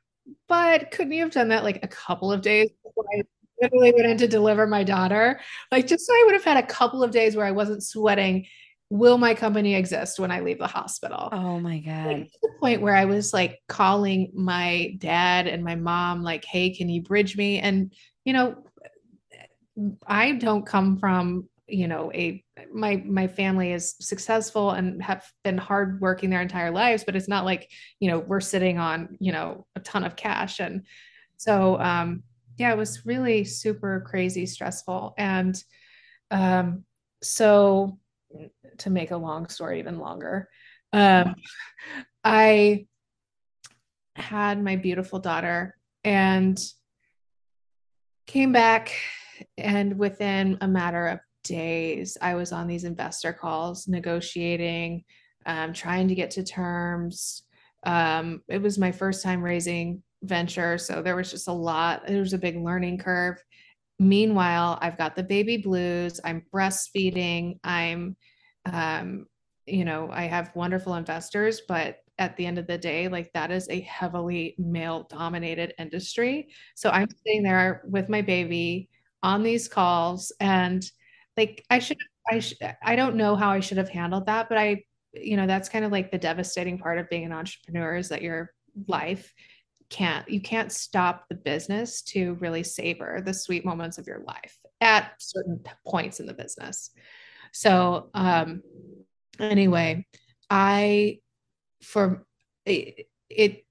But couldn't you have done that like a couple of days before I literally went in to deliver my daughter? Like, just so I would have had a couple of days where I wasn't sweating will my company exist when I leave the hospital? Oh my God. Like, to the point where I was like calling my dad and my mom, like, hey, can you bridge me? And, you know, I don't come from, you know, a my my family is successful and have been hard working their entire lives, but it's not like, you know, we're sitting on, you know, a ton of cash. And so um yeah, it was really super crazy stressful. And um so to make a long story even longer, um, [laughs] I had my beautiful daughter and came back. And within a matter of days, I was on these investor calls, negotiating, um, trying to get to terms. Um, it was my first time raising venture. So there was just a lot, there was a big learning curve. Meanwhile, I've got the baby blues, I'm breastfeeding, I'm um, you know, I have wonderful investors, but at the end of the day, like that is a heavily male dominated industry. So I'm sitting there with my baby on these calls and like I should I sh- I don't know how I should have handled that, but I you know, that's kind of like the devastating part of being an entrepreneur is that your life can't you can't stop the business to really savor the sweet moments of your life at certain points in the business. So um, anyway, I for it, it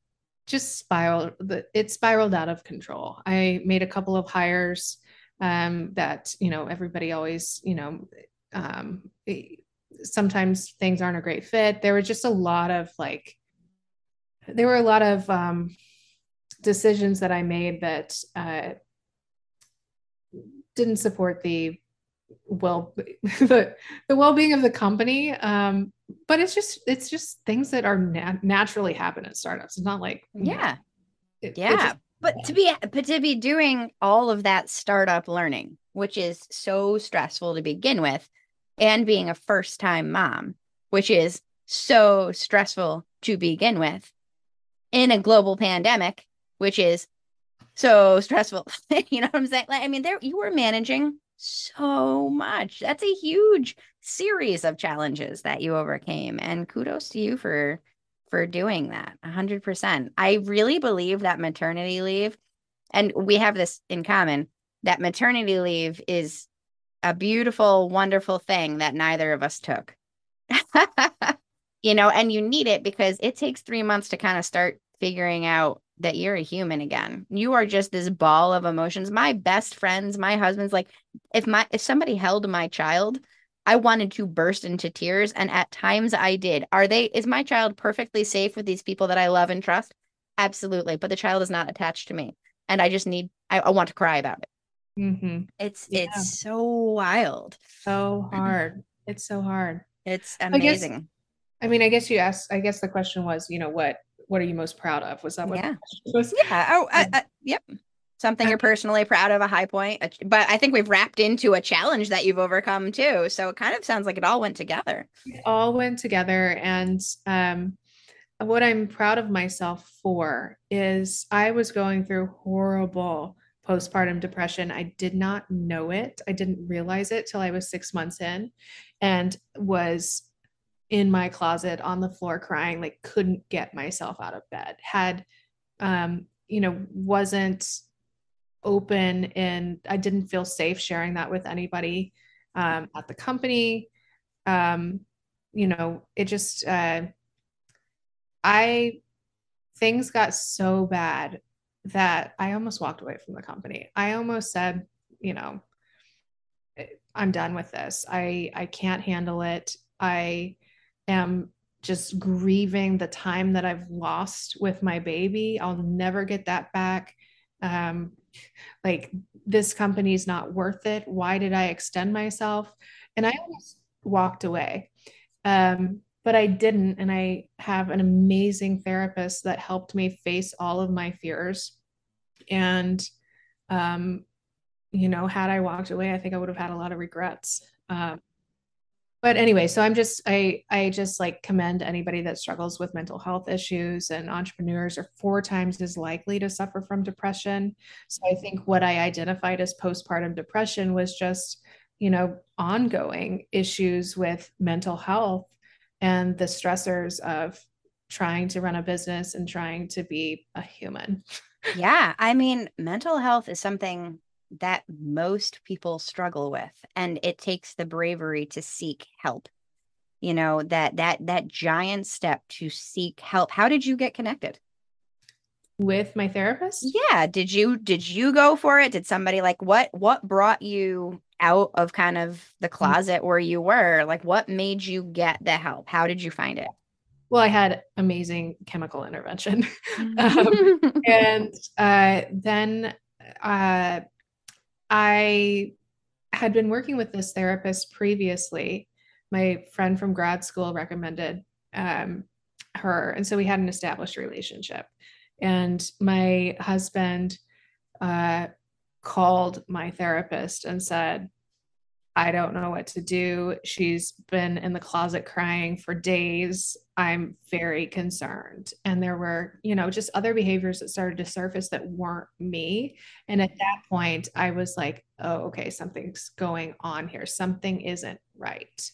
just spiraled it spiraled out of control. I made a couple of hires um, that you know everybody always you know um, sometimes things aren't a great fit. There was just a lot of like there were a lot of um, decisions that I made that uh, didn't support the well [laughs] the the well-being of the company. Um but it's just it's just things that are nat- naturally happen at startups. It's not like yeah. it, yeah but to be but to be doing all of that startup learning which is so stressful to begin with and being a first time mom which is so stressful to begin with in a global pandemic which is so stressful. [laughs] You know what i'm saying? Like, i mean there you were managing so much. That's a huge series of challenges that you overcame. And kudos to you for for doing that. 100%. I really believe that maternity leave and we have this in common that maternity leave is a beautiful wonderful thing that neither of us took. [laughs] you know, and you need it because it takes 3 months to kind of start figuring out that you're a human again. You are just this ball of emotions. My best friends, my husband's like if my if somebody held my child, I wanted to burst into tears and at times I did. Are they is my child perfectly safe with these people that I love and trust? Absolutely, but the child is not attached to me and I just need I, I want to cry about it. Mm-hmm. It's yeah. it's so wild. So hard. It's so hard. It's amazing. I, guess, I mean, I guess you asked I guess the question was, you know, what what are you most proud of? Was that what yeah. was? Yeah. Oh, I, I, yep. Something you're personally proud of, a high point. But I think we've wrapped into a challenge that you've overcome too. So it kind of sounds like it all went together. It all went together. And um, what I'm proud of myself for is I was going through horrible postpartum depression. I did not know it. I didn't realize it till I was six months in and was in my closet on the floor crying, like couldn't get myself out of bed, had, um, you know, wasn't open and I didn't feel safe sharing that with anybody um, at the company. Um, you know, it just, uh, I, things got so bad that I almost walked away from the company. I almost said, you know, I'm done with this. I I can't handle it. I am just grieving the time that I've lost with my baby. I'll never get that back. Um, like this company's not worth it. Why did I extend myself? And I almost walked away. Um, but I didn't. And I have an amazing therapist that helped me face all of my fears. And, um, you know, had I walked away, I think I would have had a lot of regrets. Um, but anyway, so I'm just, I, I just like commend anybody that struggles with mental health issues and entrepreneurs are four times as likely to suffer from depression. So I think what I identified as postpartum depression was just, you know, ongoing issues with mental health and the stressors of trying to run a business and trying to be a human. [laughs] yeah. I mean, mental health is something that most people struggle with and it takes the bravery to seek help. You know that that that giant step to seek help. How did you get connected? With my therapist? Yeah. Did you did you go for it? Did somebody like what what brought you out of kind of the mm-hmm. closet where you were? Like what made you get the help? How did you find it? Well i had amazing chemical intervention. [laughs] Um, [laughs] and uh, then uh, i had been working with this therapist previously. My friend from grad school recommended um, her and so we had an established relationship. And my husband uh, called my therapist and said, I don't know what to do. She's been in the closet crying for days. I'm very concerned. And there were, you know, just other behaviors that started to surface that weren't me. And at that point, I was like, oh, okay, something's going on here. Something isn't right.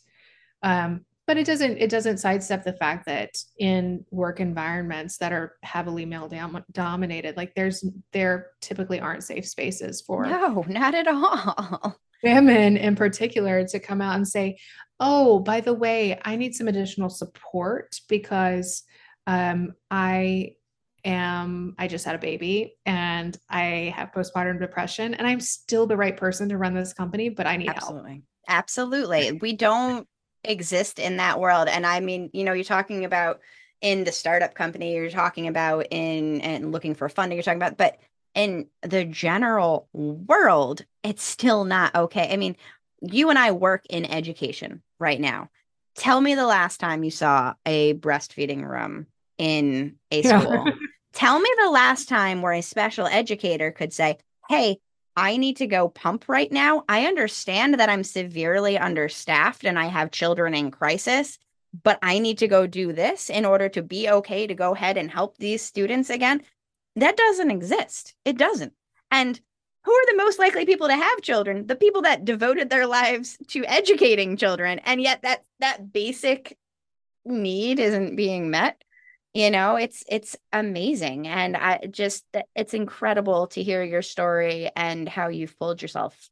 Um, but it doesn't it doesn't sidestep the fact that in work environments that are heavily male dom- dominated like there's there typically aren't safe spaces for no not at all. women in particular to come out and say oh by the way i need some additional support because um, i am i just had a baby and i have postpartum depression and i'm still the right person to run this company but i need absolutely. Help. absolutely. We don't exist in that world. And i mean you know you're talking about in the startup company you're talking about in and looking for funding you're talking about but in the general world it's still not okay. I mean you and i work in education right now. Tell me the last time you saw a breastfeeding room in a school. Yeah. [laughs] tell me the last time where a special educator could say hey I need to go pump right now. I understand that I'm severely understaffed and I have children in crisis, but I need to go do this in order to be okay to go ahead and help these students again. That doesn't exist. It doesn't. And who are the most likely people to have children? The people that devoted their lives to educating children. And yet that that basic need isn't being met you know it's it's amazing. And i just it's incredible to hear your story and how you've pulled yourself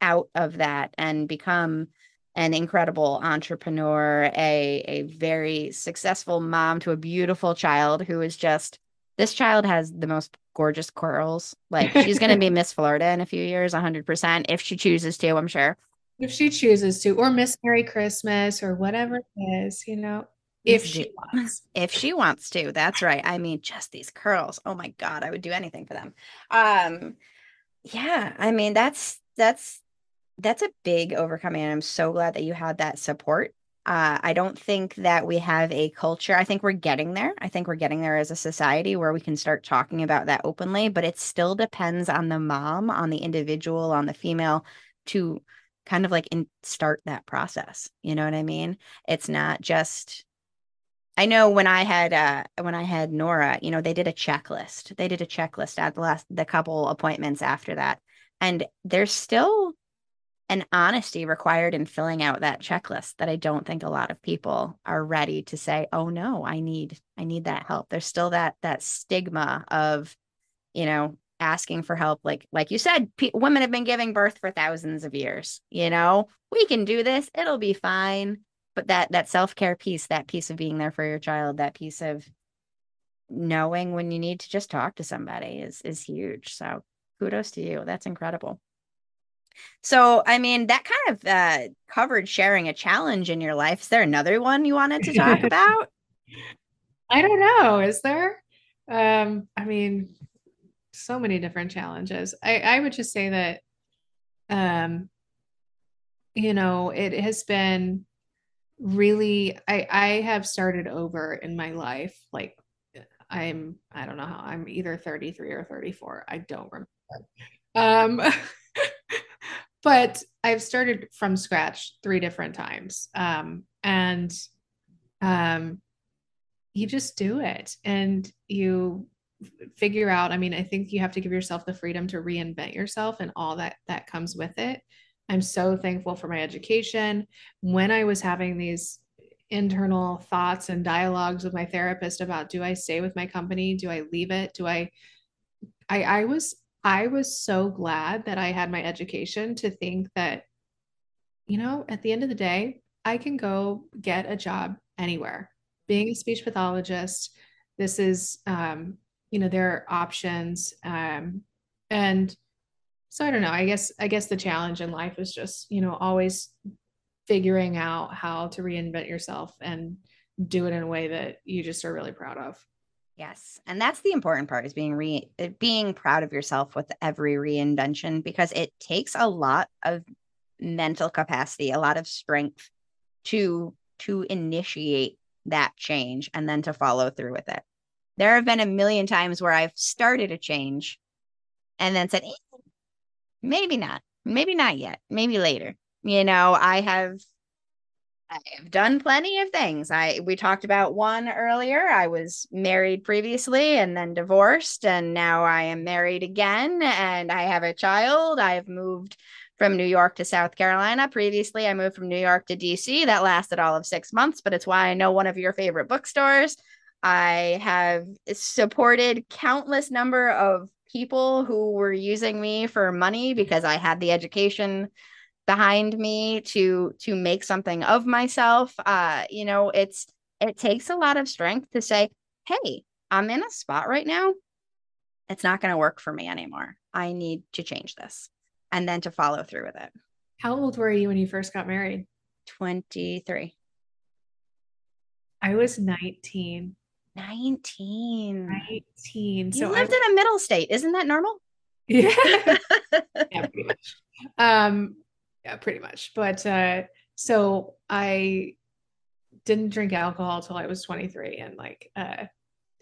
out of that and become an incredible entrepreneur a a very successful mom to a beautiful child who is just this child has the most gorgeous curls. Like she's going to be [laughs] miss florida in a few years 100% if she chooses to i'm sure. If she chooses to or miss merry christmas or whatever it is you know if she wants. [laughs] If she wants to, that's right. I mean, just these curls. Oh my god, I would do anything for them. Um, yeah, I mean, that's that's that's a big overcoming. And I'm so glad that you had that support. Uh, I don't think that we have a culture. I think we're getting there. I think we're getting there as a society where we can start talking about that openly, but it still depends on the mom, on the individual, on the female to kind of like in, start that process. You know what I mean? It's not just I know when I had uh when I had Nora, you know, they did a checklist. They did a checklist at the last the couple appointments after that. And there's still an honesty required in filling out that checklist that I don't think a lot of people are ready to say, "Oh no, I need I need that help." There's still that that stigma of, you know, asking for help like like you said, pe- women have been giving birth for thousands of years, you know. We can do this. It'll be fine. But that that self-care piece, that piece of being there for your child, that piece of knowing when you need to just talk to somebody is is huge. So, kudos to you. That's incredible. So, I mean, that kind of uh, covered sharing a challenge in your life. Is there another one you wanted to talk [laughs] about? I don't know. Is there? Um, I mean, so many different challenges. I, I would just say that, um, you know, it has been really, I, I have started over in my life. Like, I'm, I don't know how, I'm either 33 or 34. I don't remember. Um, [laughs] but I've started from scratch three different times. Um, and um, you just do it and you figure out. I mean, I think you have to give yourself the freedom to reinvent yourself and all that that comes with it. I'm so thankful for my education. When I was having these internal thoughts and dialogues with my therapist about do I stay with my company? Do I leave it? Do I I, I was I was so glad that I had my education to think that, you know, at the end of the day, I can go get a job anywhere. Being a speech pathologist, this is, um, you know, there are options. Um, and so I don't know. I guess, I guess the challenge in life is just, you know, always figuring out how to reinvent yourself and do it in a way that you just are really proud of. Yes. And that's the important part is being re uh, being proud of yourself with every reinvention because it takes a lot of mental capacity, a lot of strength to to initiate that change and then to follow through with it. There have been a million times where I've started a change and then said, eh, maybe not, maybe not yet, maybe later. You know, I have I've done plenty of things. I we talked about one earlier. I was married previously and then divorced and now I am married again and I have a child. I've moved from New York to South Carolina. Previously, I moved from New York to DC. That lasted all of 6 months, but it's why I know one of your favorite bookstores. I have supported countless number of people who were using me for money because I had the education behind me to to make something of myself uh you know it's it takes a lot of strength to say hey i'm in a spot right now. It's not going to work for me anymore. I need to change this and then to follow through with it. How old were you when you first got married? 23 i was 19 19 19 you so lived I, in a middle state. Isn't that normal? [laughs] Yeah, yeah [laughs] pretty much. Um yeah, pretty much. But uh, so I didn't drink alcohol till I was 23, and like, uh,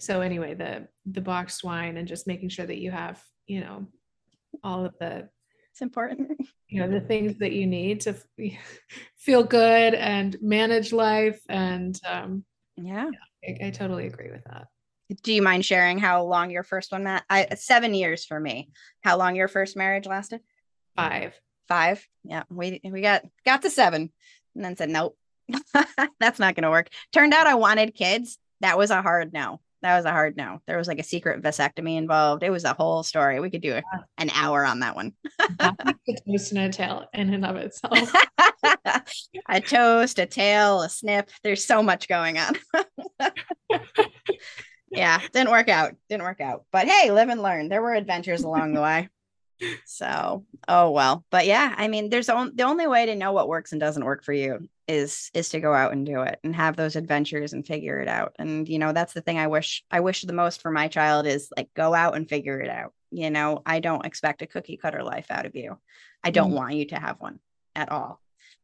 so anyway, the the boxed wine and just making sure that you have, you know, all of the it's important, you know, the things that you need to [laughs] feel good and manage life, and um, yeah, yeah I, I totally agree with that. Do you mind sharing how long your first one met? I seven years for me. How long your first marriage lasted? Five five. Yeah, we we got got to seven, and then said nope, [laughs] that's not gonna work. Turned out I wanted kids. That was a hard no. That was a hard no. There was like a secret vasectomy involved. It was a whole story. We could do a, an hour on that one. [laughs] a toast and a tale in and of itself. [laughs] a toast, a tail, a snip. There's so much going on. [laughs] yeah, didn't work out. Didn't work out. But hey, live and learn. There were adventures along the way so oh well but yeah i mean there's on, the only way to know what works and doesn't work for you is is to go out and do it and have those adventures and figure it out and you know that's the thing i wish i wish the most for my child is like go out and figure it out you know i don't expect a cookie cutter life out of you i don't mm. want you to have one at all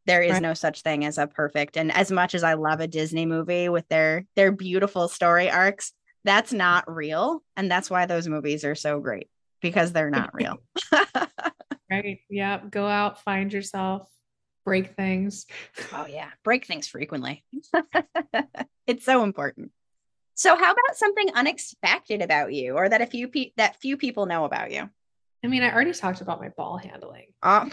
There is right. no such thing as a perfect. And as much as I love a Disney movie with their their beautiful story arcs, that's not real. And that's why those movies are so great because they're not real. [laughs] right. Yeah. Go out, find yourself, break things. [laughs] Oh yeah, break things frequently. [laughs] it's so important. So how about something unexpected about you or that a few pe- that few people know about you? I mean, I already talked about my ball handling. Um,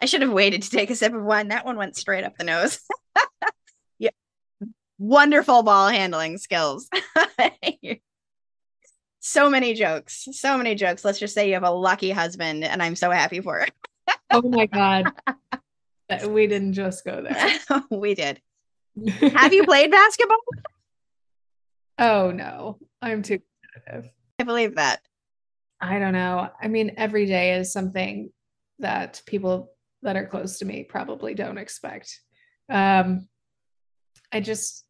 I should have waited to take a sip of wine. That one went straight up the nose. yeah. Wonderful ball handling skills. So many jokes. So many jokes. Let's just say you have a lucky husband, and I'm so happy for it. oh my God. [laughs] We didn't just go there. [laughs] we did. [laughs] have you played basketball? Oh no. I'm too competitive. I believe that. I don't know. I mean, every day is something that people that are close to me probably don't expect. Um, I just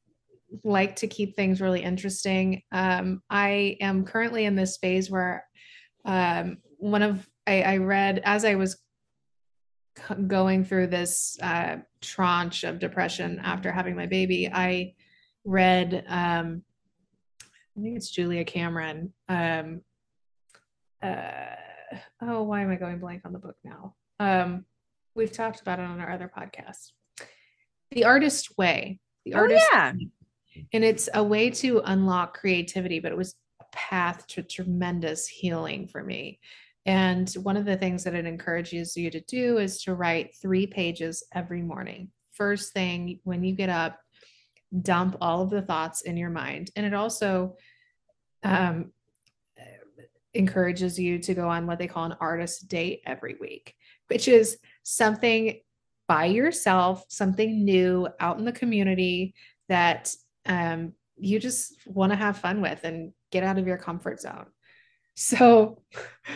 like to keep things really interesting. Um, I am currently in this phase where um, one of I, I, read as I was c- going through this uh, tranche of depression after having my baby. I read, um, I think it's Julia Cameron. Um, uh, oh, why am I going blank on the book now? Um, we've talked about it on our other podcast. The Artist Way. The oh, Artist yeah. Way. And it's a way to unlock creativity, but it was a path to tremendous healing for me. And one of the things that it encourages you to do is to write three pages every morning. First thing when you get up, dump all of the thoughts in your mind. And it also um, encourages you to go on what they call an artist date every week, which is something by yourself, something new out in the community that um, you just want to have fun with and get out of your comfort zone. So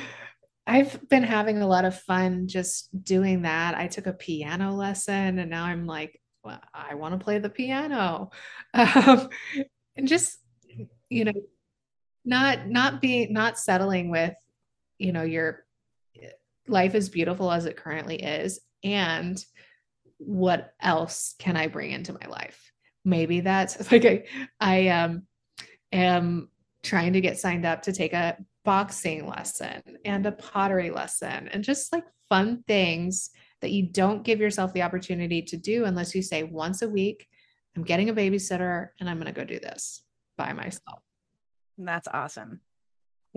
[laughs] I've been having a lot of fun just doing that. I took a piano lesson and now I'm like, well, I want to play the piano. [laughs] Um, and just, you know, not not being not settling with you know your life is beautiful as it currently is and what else can i bring into my life maybe that's [laughs] like i, I um am trying to get signed up to take a boxing lesson and a pottery lesson and just like fun things that you don't give yourself the opportunity to do unless you say once a week i'm getting a babysitter and i'm going to go do this by myself that's awesome.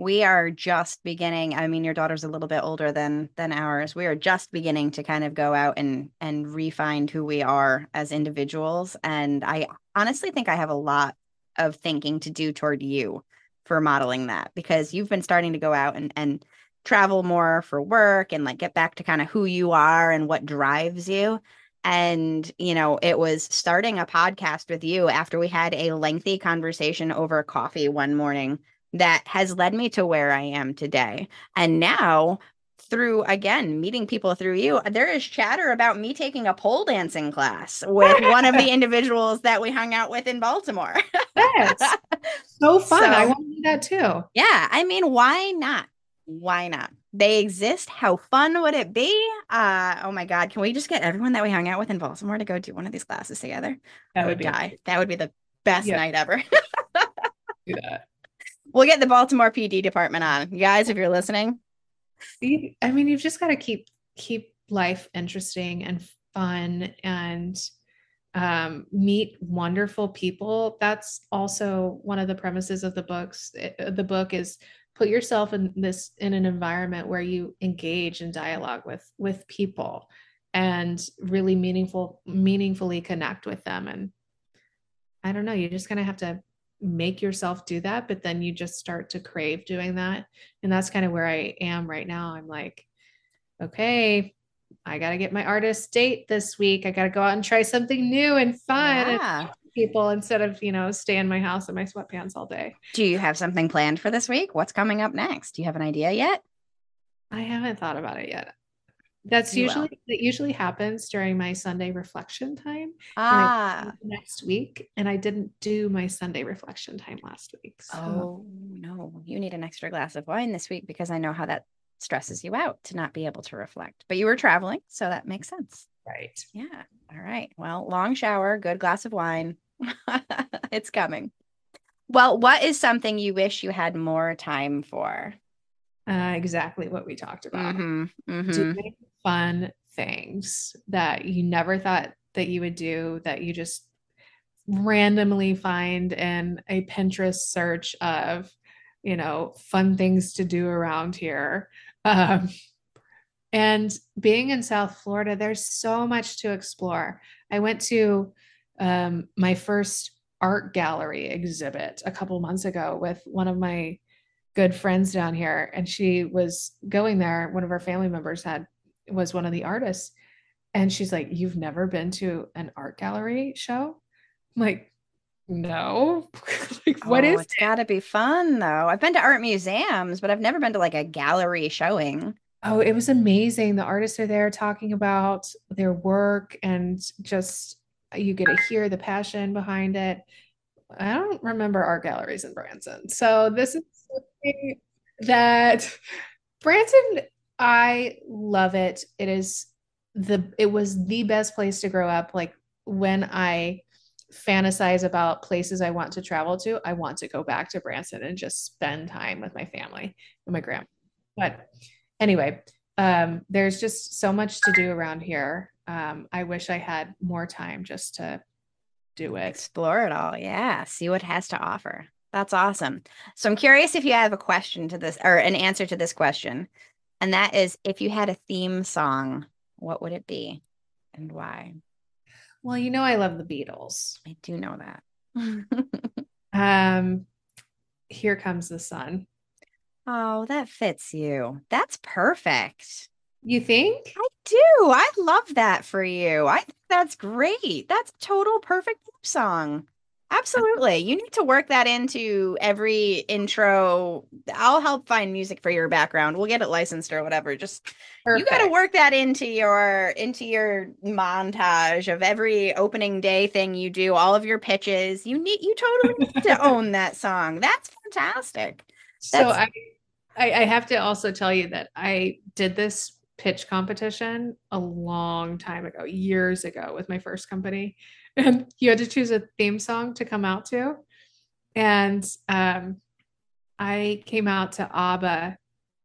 We are just beginning. I mean, your daughter's a little bit older than than ours. We are just beginning to kind of go out and and refine who we are as individuals. And I honestly think I have a lot of thinking to do toward you for modeling that because you've been starting to go out and and travel more for work and like get back to kind of who you are and what drives you and you know it was starting a podcast with you after we had a lengthy conversation over coffee one morning that has led me to where i am today and now through again meeting people through you there is chatter about me taking a pole dancing class with one of the [laughs] individuals that we hung out with in baltimore yes [laughs] so fun so, i want to do that too yeah i mean why not why not they exist. How fun would it be? Uh, oh my God. Can we just get everyone that we hung out with in Baltimore to go do one of these classes together? That would, would die. That would be the best yeah. night ever. do that. We'll get the Baltimore PD department on. You guys, if you're listening. I mean, you've just got to keep keep life interesting and fun and um, meet wonderful people. That's also one of the premises of the books. It, the book is put yourself in this in an environment where you engage in dialogue with with people and really meaningful meaningfully connect with them and i don't know you're just going to have to make yourself do that but then you just start to crave doing that and that's kind of where i am right now i'm like okay i got to get my artist date this week i got to go out and try something new and fun yeah. and people instead of, you know, stay in my house in my sweatpants all day. Do you have something planned for this week? What's coming up next? Do you have an idea yet? I haven't thought about it yet. That's you usually will. that usually happens during my Sunday reflection time. Ah, next week, and I didn't do my Sunday reflection time last week. So. Oh no, you need an extra glass of wine this week because I know how that stresses you out to not be able to reflect. But you were traveling, so that makes sense. Right. Yeah. All right. Well, long shower, good glass of wine. [laughs] it's coming. Well, what is something you wish you had more time for? Uh, exactly what we talked about. Mm-hmm, mm-hmm. Doing fun things that you never thought that you would do, that you just randomly find in a Pinterest search of, you know, fun things to do around here. Um, and being in South Florida, there's so much to explore. I went to um, my first art gallery exhibit a couple months ago with one of my good friends down here, and she was going there. One of our family members had was one of the artists, and she's like, "You've never been to an art gallery show?" I'm like, no. [laughs] like, what oh, is it's it? gotta be fun though. I've been to art museums, but I've never been to like a gallery showing. Oh, it was amazing. The artists are there talking about their work and just you get to hear the passion behind it. I don't remember art galleries in Branson. So this is something that Branson, I love it. It is the it was the best place to grow up. Like when I fantasize about places I want to travel to, I want to go back to Branson and just spend time with my family and my grandma. But anyway, um, there's just so much to do around here. Um, I wish I had more time just to do it. Explore it all. Yeah. See what it has to offer. That's awesome. So I'm curious if you have a question to this or an answer to this question. And that is if you had a theme song, what would it be and why? Well, you know I love the Beatles. I do know that. [laughs] um Here Comes the Sun. Oh, that fits you. That's perfect. You think? I do. I love that for you. I think that's great. That's total perfect song. Absolutely. You need to work that into every intro. I'll help find music for your background. We'll get it licensed or whatever. Just Perfect. you got to work that into your into your montage of every opening day thing you do, all of your pitches. You need you totally need to [laughs] own that song. That's fantastic. That's, so I, I I have to also tell you that I did this pitch competition a long time ago, years ago with my first company and you had to choose a theme song to come out to. And um, I came out to ABBA.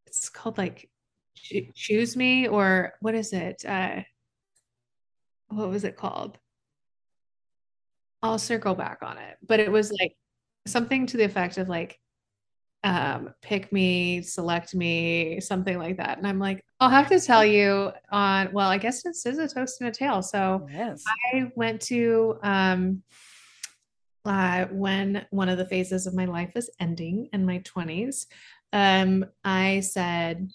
It's called like Choose Me, or what is it? Uh, what was it called? I'll circle back on it. But it was like something to the effect of like, um, pick me, select me, something like that. And I'm like, I'll have to tell you on, well, I guess this is a toast and a tale. So yes. I went to, um, uh, when one of the phases of my life was ending in my 20s, um, I said,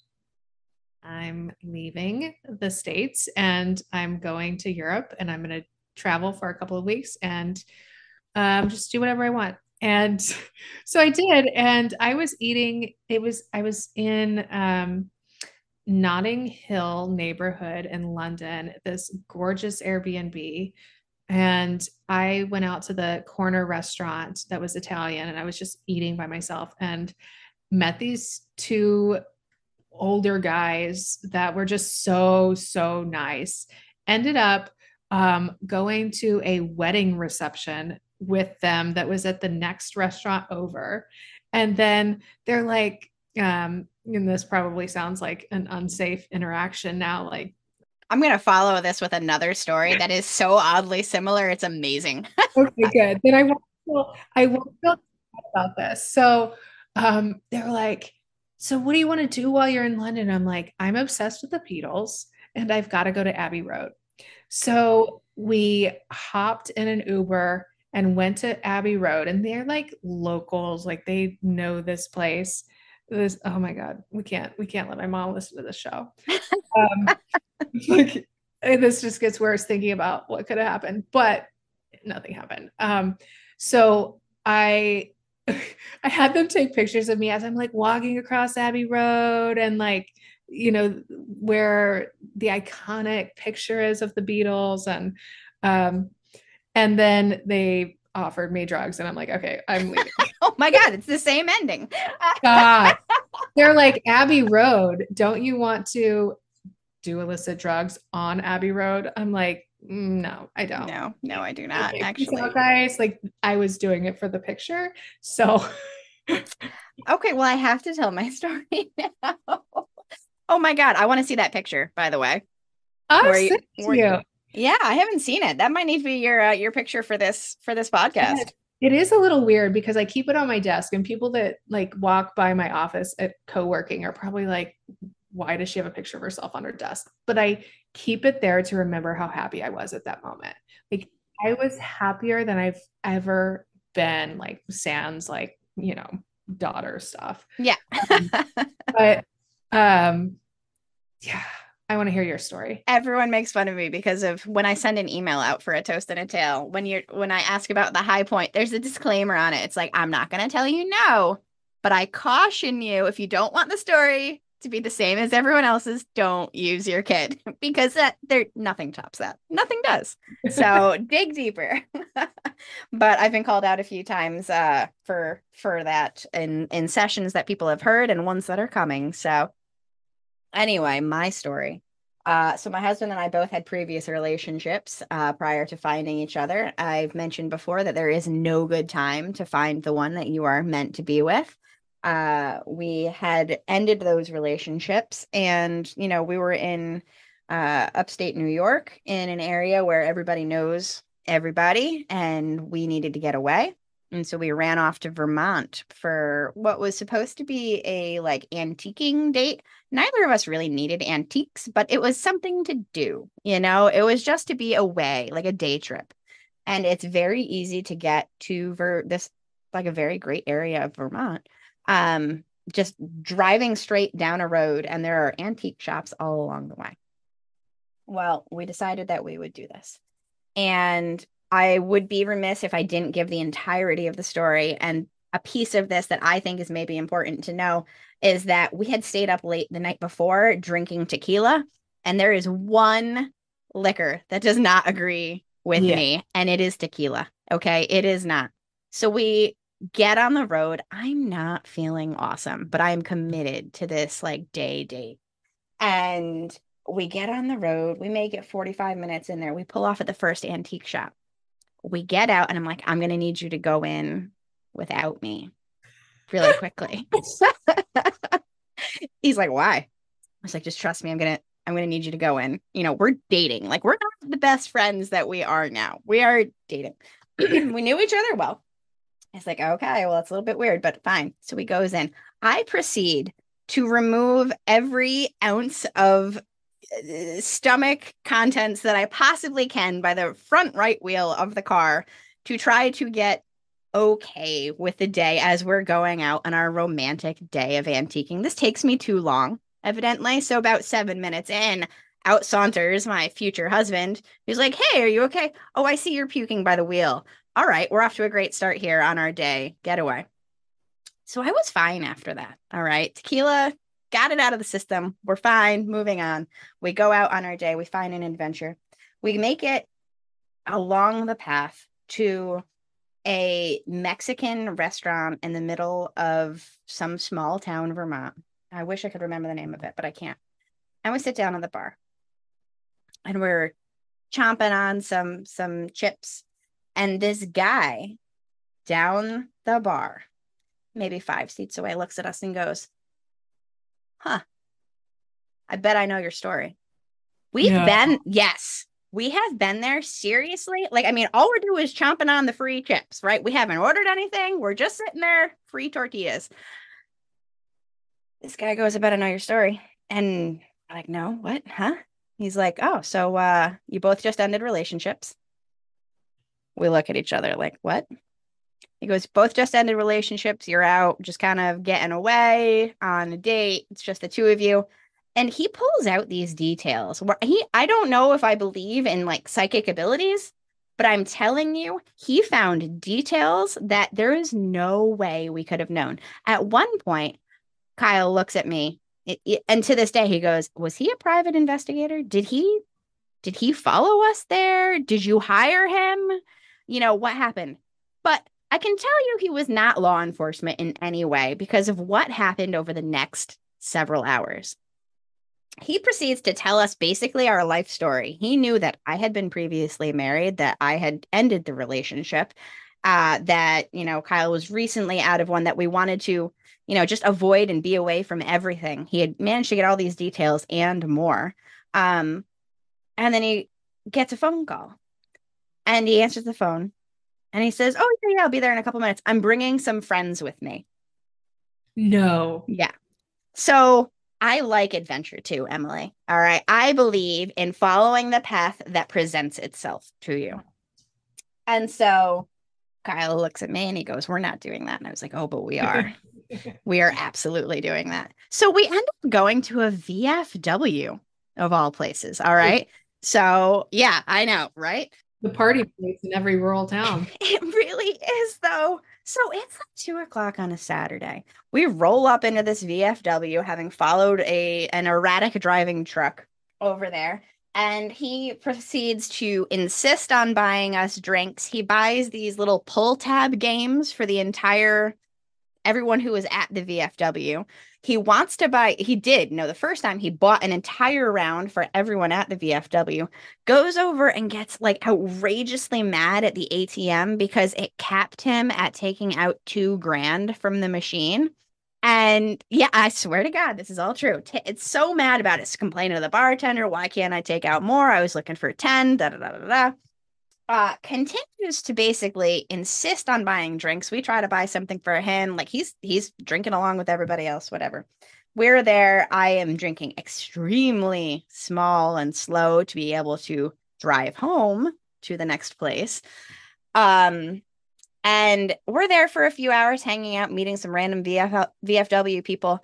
I'm leaving the States and I'm going to Europe and I'm going to travel for a couple of weeks and um, just do whatever I want and so I did. And I was eating, it was, I was in um, Notting Hill neighborhood in London, this gorgeous Airbnb. And I went out to the corner restaurant that was Italian and I was just eating by myself and met these two older guys that were just so, so nice. Ended up um, going to a wedding reception with them that was at the next restaurant over. And then they're like, um, and this probably sounds like an unsafe interaction now, like I'm going to follow this with another story that is so oddly similar. It's amazing. [laughs] okay, good. Then I won't feel, I won't feel about this. So um, they're like, so what do you want to do while you're in London? I'm like, I'm obsessed with the Beatles and I've got to go to Abbey Road. So we hopped in an Uber and went to Abbey Road and they're like locals, like they know this place. This oh my god, we can't we can't let my mom listen to this show. Um, [laughs] like this just gets worse thinking about what could have happened, but nothing happened. Um, so I [laughs] I had them take pictures of me as I'm like walking across Abbey Road and like you know where the iconic picture is of the Beatles and um and then they offered me drugs, and I'm like, okay, I'm leaving. [laughs] oh my god, it's the same ending. god. [laughs] they're like Abbey Road. Don't you want to do illicit drugs on Abbey Road? I'm like, mm, no, I don't. No, no, I do not. Actually, out, guys, like I was doing it for the picture. So, [laughs] okay, well, I have to tell my story now. oh my god, I want to see that picture. By the way, I'll you, you. Yeah, I haven't seen it. That might need to be your uh, your picture for this for this podcast. It is a little weird because I keep it on my desk, and people that like walk by my office at co-working are probably like, "Why does she have a picture of herself on her desk?" But I keep it there to remember how happy I was at that moment. Like I was happier than I've ever been. Like sans like you know daughter stuff. Yeah. um, but um, yeah I want to hear your story. Everyone makes fun of me because of when I send an email out for a toast and a tale. When you're when I ask about the high point, there's a disclaimer on it. It's like I'm not going to tell you no, but I caution you if you don't want the story to be the same as everyone else's, don't use your kid [laughs] because that there nothing tops that. Nothing does. So [laughs] dig deeper. [laughs] but I've been called out a few times uh, for for that in in sessions that people have heard and ones that are coming. So anyway, my story. Uh, so my husband and I both had previous relationships uh, prior to finding each other. I've mentioned before that there is no good time to find the one that you are meant to be with. Uh, we had ended those relationships, and you know we were in uh, upstate New York in an area where everybody knows everybody, and we needed to get away. And so we ran off to Vermont for what was supposed to be a like antiquing date. Neither of us really needed antiques, but it was something to do, you know, it was just to be away, like a day trip. And it's very easy to get to Ver- this like a very great area of Vermont. Um, just driving straight down a road and there are antique shops all along the way. Well, we decided that we would do this. And I would be remiss if I didn't give the entirety of the story. And a piece of this that I think is maybe important to know is that we had stayed up late the night before drinking tequila, and there is one liquor that does not agree with yeah. me, and it is tequila. Okay. It is not. So we get on the road. I'm not feeling awesome, but I'm committed to this like day date. And we get on the road. We make it 45 minutes in there. We pull off at the first antique shop we get out and I'm like, I'm going to need you to go in without me really quickly. [laughs] He's like, why? I was like, just trust me. I'm going to, I'm going to need you to go in. You know, we're dating. Like, we're not the best friends that we are now. We are dating. [clears throat] we knew each other well. It's like, okay, well, it's a little bit weird, but fine. So he goes in. I proceed to remove every ounce of uh, stomach contents that I possibly can by the front right wheel of the car to try to get okay with the day as we're going out on our romantic day of antiquing. This takes me too long, evidently. So, about seven minutes in, out saunters my future husband. He's like, Hey, are you okay? Oh, I see you're puking by the wheel. All right, we're off to a great start here on our day getaway. So I was fine after that. All right. Tequila got it out of the system. We're fine. Moving on. We go out on our day. We find an adventure. We make it along the path to a Mexican restaurant in the middle of some small town, Vermont. I wish I could remember the name of it, but I can't. And we sit down at the bar and we're chomping on some some chips. And this guy down the bar, maybe five seats away, looks at us and goes, huh, I bet I know your story. We've yeah. been, yes, we have been there seriously. Like, I mean, all we're doing is chomping on the free chips, right? We haven't ordered anything. We're just sitting there, free tortillas. This guy goes, I bet I know your story. And I'm like, no, what? Huh? He's like, oh, so uh, you both just ended relationships. We look at each other like, what? He goes, both just ended relationships. You're out, just kind of getting away on a date. It's just the two of you. And he pulls out these details. Where he, I don't know if I believe in like psychic abilities, but I'm telling you, he found details that there is no way we could have known. At one point, Kyle looks at me, it, it, and to this day, he goes, "Was he a private investigator? Did he, did he follow us there? Did you hire him? You know what happened?" But I can tell you he was not law enforcement in any way because of what happened over the next several hours. He proceeds to tell us basically our life story. He knew that I had been previously married, that I had ended the relationship, uh, that, you know, Kyle was recently out of one that we wanted to, you know, just avoid and be away from everything. He had managed to get all these details and more. Um, and then he gets a phone call and he answers the phone and he says, Oh, yeah, yeah, I'll be there in a couple minutes. I'm bringing some friends with me. No. Yeah. So I like adventure too, Emily. All right. I believe in following the path that presents itself to you. And so Kyle looks at me and he goes, We're not doing that. And I was like, Oh, but we are. [laughs] we are absolutely doing that. So we end up going to a VFW of all places. All right. So yeah, I know, right? the party place in every rural town. [laughs] It really is, though. So it's like two o'clock on a Saturday. We roll up into this VFW, having followed a an erratic driving truck over there, and he proceeds to insist on buying us drinks. He buys these little pull tab games for the entire everyone who was at the VFW. He wants to buy, he did. No, the first time he bought an entire round for everyone at the VFW, goes over and gets like outrageously mad at the ATM because it capped him at taking out two grand from the machine. And yeah, I swear to God, this is all true. T- it's so mad about it. It's complaining to the bartender. Why can't I take out more? I was looking for 10. Da da da da da uh, continues to basically insist on buying drinks. We try to buy something for him, like he's he's drinking along with everybody else, whatever. We're there. I am drinking extremely small and slow to be able to drive home to the next place. Um, and we're there for a few hours, hanging out, meeting some random VF- VFW people.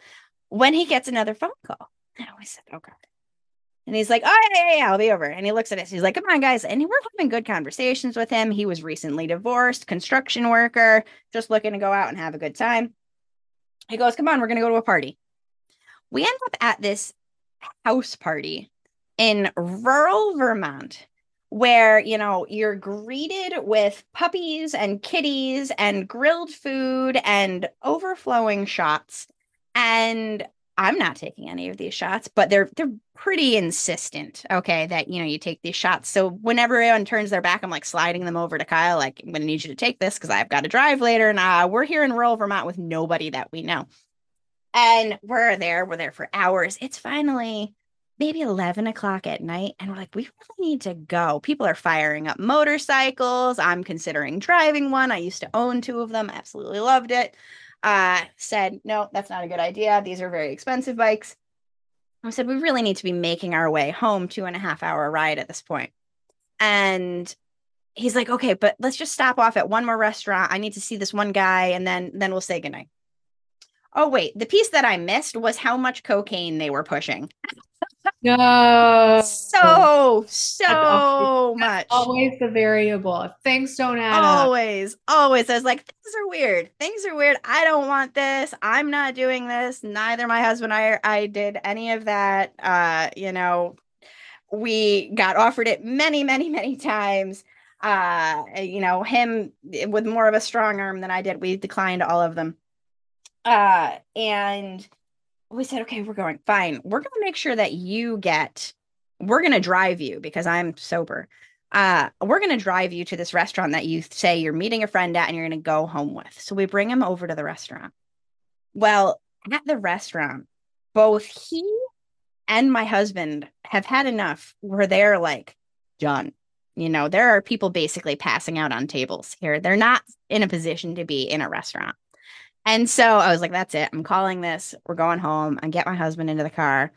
When he gets another phone call, I always said, "Oh God." And he's like, oh, yeah, yeah, yeah, I'll be over. And he looks at us. He's like, come on, guys. And we're having good conversations with him. He was recently divorced, construction worker, just looking to go out and have a good time. He goes, come on, we're going to go to a party. We end up at this house party in rural Vermont where, you know, you're greeted with puppies and kitties and grilled food and overflowing shots. And I'm not taking any of these shots, but they're they're pretty insistent. Okay, that you know you take these shots. So whenever everyone turns their back, I'm like sliding them over to Kyle. Like I'm gonna need you to take this because I've got to drive later, and uh, we're here in rural Vermont with nobody that we know. And we're there. We're there for hours. It's finally maybe 11 o'clock at night, and we're like, we really need to go. People are firing up motorcycles. I'm considering driving one. I used to own two of them. Absolutely loved it uh, said, no, that's not a good idea. These are very expensive bikes. I said, we really need to be making our way home, two and a half hour ride at this point. And he's like, okay, but let's just stop off at one more restaurant. I need to see this one guy and then then we'll say goodnight. Oh, wait, the piece that I missed was how much cocaine they were pushing. [laughs] No. So, so that's always, much. That's always the variable. If things don't add always, up. Always. I was like, things are weird. Things are weird. I don't want this. I'm not doing this. Neither my husband I I did any of that. Uh, you know, we got offered it many, many, many times. Uh, you know, him with more of a strong arm than I did. We declined all of them. Uh, and we said, okay, we're going fine. We're going to make sure that you get, we're going to drive you because I'm sober. Uh, we're going to drive you to this restaurant that you say you're meeting a friend at and you're going to go home with. So we bring him over to the restaurant. Well, at the restaurant, both he and my husband have had enough where they're like done. You know, there are people basically passing out on tables here. They're not in a position to be in a restaurant. And so I was like, that's it. I'm calling this. We're going home. I get my husband into the car,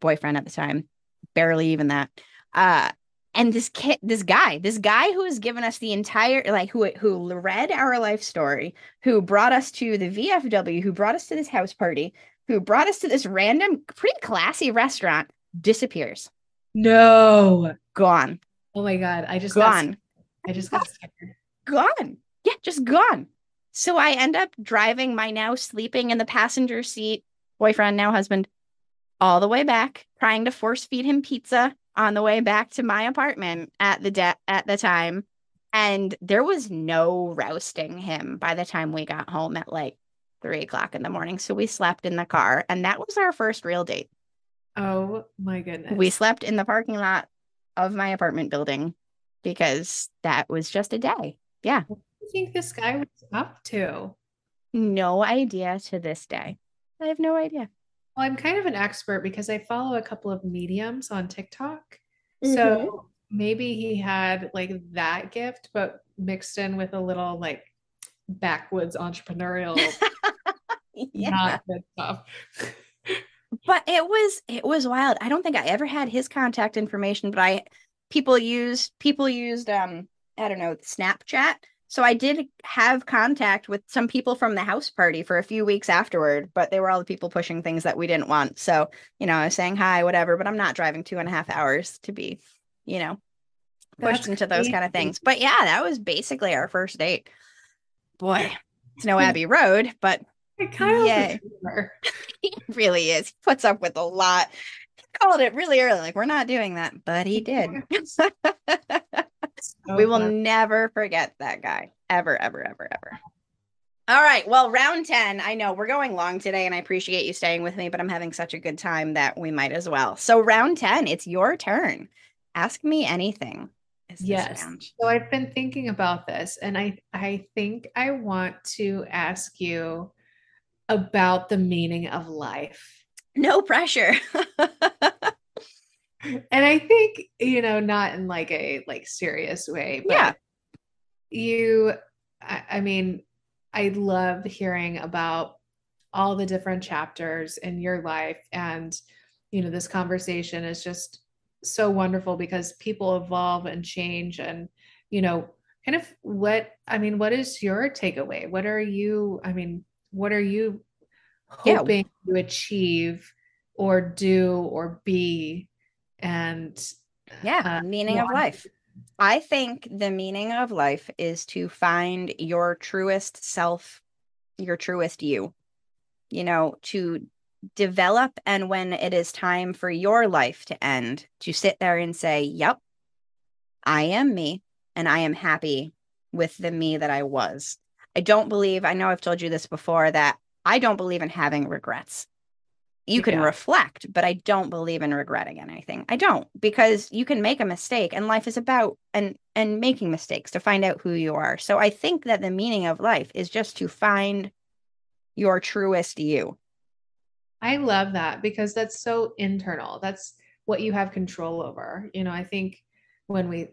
boyfriend at the time, barely even that. Uh, and this kid, this guy, this guy who has given us the entire, like who who read our life story, who brought us to the VFW, who brought us to this house party, who brought us to this random, pretty classy restaurant, disappears. No, gone. Oh my god! I just gone. Got, I just got scared. Gone. Yeah, just gone. So I end up driving my now sleeping in the passenger seat boyfriend, now husband, all the way back, trying to force feed him pizza on the way back to my apartment at the de- at the time. And there was no rousting him by the time we got home at like three o'clock in the morning. So we slept in the car, and that was our first real date. Oh my goodness. We slept in the parking lot of my apartment building because that was just a day. Yeah. You think this guy was up to? No idea to this day. I have no idea. Well, I'm kind of an expert because I follow a couple of mediums on TikTok. Mm-hmm. So maybe he had like that gift, but mixed in with a little like backwoods entrepreneurial [laughs] yeah. stuff. but it was it was wild. I don't think I ever had his contact information, but I people used people used um I don't know Snapchat. So I did have contact with some people from the house party for a few weeks afterward, but they were all the people pushing things that we didn't want. So you know, I was saying hi, whatever, but I'm not driving two and a half hours to be, you know, pushed That's into those kind of things. But yeah, that was basically our first date. Boy, it's no Abbey Road, but yeah, [laughs] he really is. He puts up with a lot. He called it really early, like we're not doing that, but he did. [laughs] so we will fun. never forget that guy, ever, ever, ever, ever. All right. Well, round 10. I know we're going long today and I appreciate you staying with me, but I'm having such a good time that we might as well. So, round 10, it's your turn. Ask me anything yes. So I've been thinking about this and I I think I want to ask you about the meaning of life. No pressure. [laughs] and I think, you know, not in like a like serious way, but yeah. you I, I mean, I love hearing about all the different chapters in your life and you know this conversation is just so wonderful because people evolve and change and you know kind of what i mean what is your takeaway what are you i mean what are you hoping yeah. to achieve or do or be and yeah uh, meaning of life. I think the meaning of life is to find your truest self your truest you you know to develop and when it is time for your life to end to sit there and say yep i am me and i am happy with the me that i was. I don't believe i know i've told you this before that i don't believe in having regrets you can yeah. reflect but i don't believe in regretting anything i don't because you can make a mistake and life is about and and making mistakes to find out who you are so i think that the meaning of life is just to find your truest you I love that because that's so internal. That's what you have control over. You know, I think when we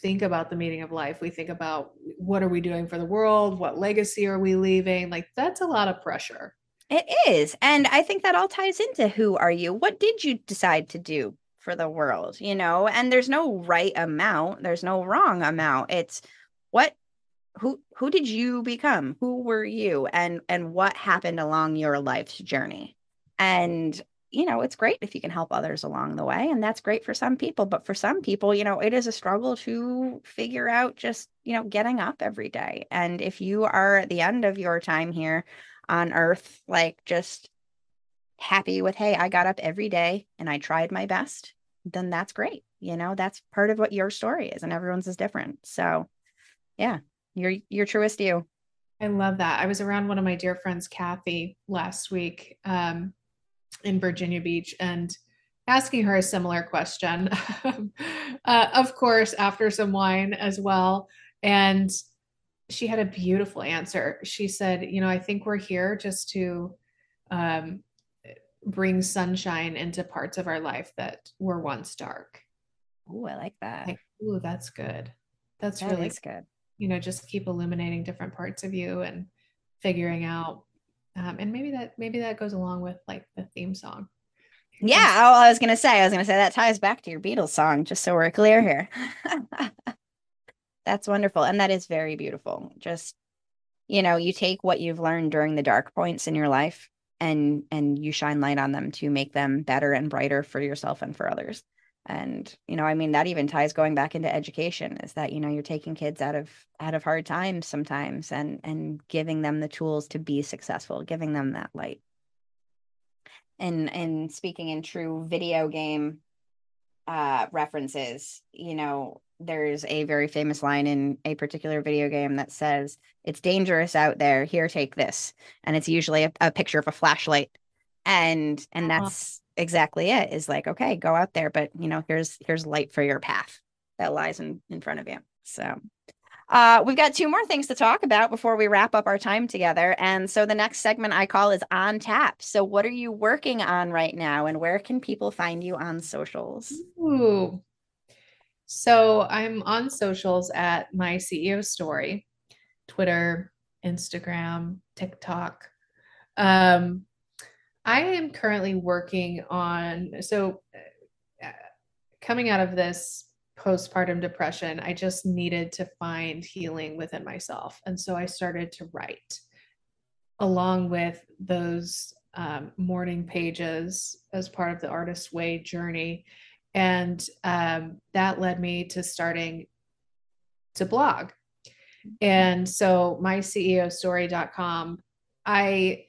think about the meaning of life, we think about what are we doing for the world? What legacy are we leaving? Like that's a lot of pressure. It is. And I think that all ties into who are you? What did you decide to do for the world? You know, and there's no right amount, there's no wrong amount. It's what who who did you become? Who were you and and what happened along your life's journey? And, you know, it's great if you can help others along the way. And that's great for some people. But for some people, you know, it is a struggle to figure out just, you know, getting up every day. And if you are at the end of your time here on earth, like just happy with, hey, I got up every day and I tried my best, then that's great. You know, that's part of what your story is, and everyone's is different. So, yeah, you're your truest you. I love that. I was around one of my dear friends, Kathy, last week. Um, in Virginia Beach and asking her a similar question. [laughs] uh, of course, after some wine as well. And she had a beautiful answer. She said, You know, I think we're here just to um, bring sunshine into parts of our life that were once dark. Oh, I like that. Like, oh, that's good. That's that really good. You know, just keep illuminating different parts of you and figuring out um, and maybe that maybe that goes along with like the theme song yeah oh, i was gonna say i was gonna say that ties back to your beatles song just so we're clear here [laughs] that's wonderful and that is very beautiful. Just you know you take what you've learned during the dark points in your life and and you shine light on them to make them better and brighter for yourself and for others. And you know i mean that even ties going back into education is that you know you're taking kids out of out of hard times sometimes and and giving them the tools to be successful giving them that light. And and speaking in true video game uh, references. You know, there's a very famous line in a particular video game that says, It's dangerous out there. Here, take this. And it's usually a, a picture of a flashlight. And and uh-huh. that's exactly it is like, okay, go out there, but you know, here's here's light for your path that lies in, in front of you. So uh, we've got two more things to talk about before we wrap up our time together. And so the next segment I call is On Tap. So, what are you working on right now, and where can people find you on socials? Ooh. So, I'm on socials at my CEO story Twitter, Instagram, TikTok. Um, I am currently working on, so uh, coming out of this postpartum depression, I just needed to find healing within myself. And so I started to write along with those um, morning pages as part of the artist's Way journey. And um, that led me to starting to blog. And so my CEO story.com, I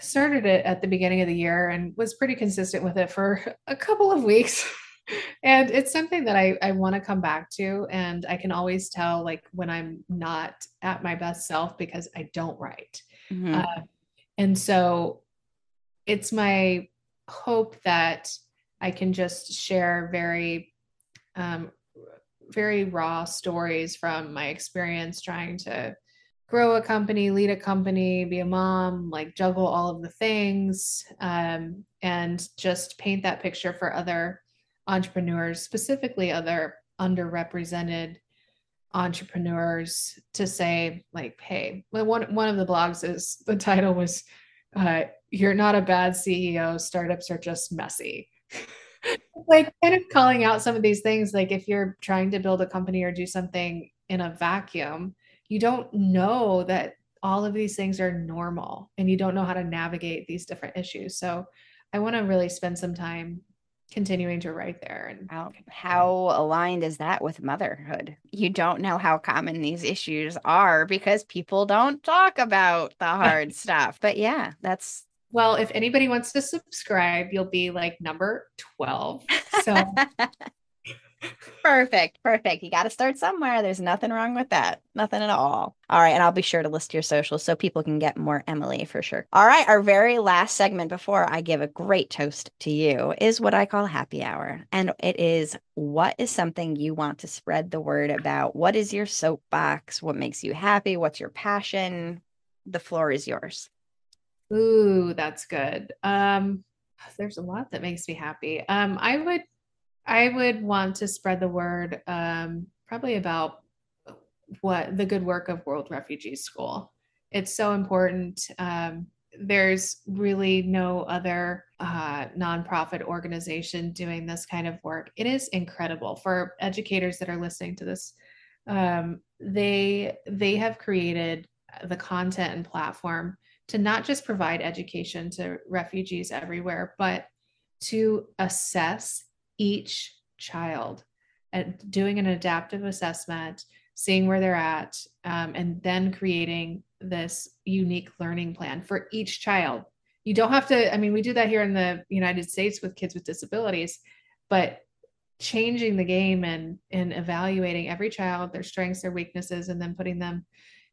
started it at the beginning of the year and was pretty consistent with it for [laughs] a couple of weeks. And it's something that I, I want to come back to. And I can always tell like when I'm not at my best self because I don't write. Mm-hmm. Uh, and so it's my hope that I can just share very, um, very raw stories from my experience trying to grow a company, lead a company, be a mom, like juggle all of the things, um, and just paint that picture for other entrepreneurs, specifically other underrepresented entrepreneurs to say like hey one one of the blogs is the title was uh, you're not a bad ceo startups are just messy. [laughs] Like kind of calling out some of these things like if you're trying to build a company or do something in a vacuum you don't know that all of these things are normal and you don't know how to navigate these different issues. So i want to really spend some time continuing to write there and how, how aligned is that with motherhood? You don't know how common these issues are because people don't talk about the hard [laughs] stuff but yeah that's well if anybody wants to subscribe you'll be like number 12 so [laughs] perfect. Perfect. You got to start somewhere. There's nothing wrong with that. Nothing at all. All right. And I'll be sure to list your socials so people can get more Emily for sure. All right. Our very last segment before I give a great toast to you is what I call happy hour. And it is what is something you want to spread the word about? What is your soapbox? What makes you happy? What's your passion? The floor is yours. Ooh, that's good. Um, there's a lot that makes me happy. Um, I would I would want to spread the word um, probably about what the good work of World Refugee School. It's so important. Um, there's really no other uh, nonprofit organization doing this kind of work. It is incredible for educators that are listening to this. Um, they they have created the content and platform to not just provide education to refugees everywhere, but to assess each child doing an adaptive assessment, seeing where they're at, um, and then creating this unique learning plan for each child. You don't have to, I mean, we do that here in the United States with kids with disabilities, but changing the game and and evaluating every child their strengths their weaknesses and then putting them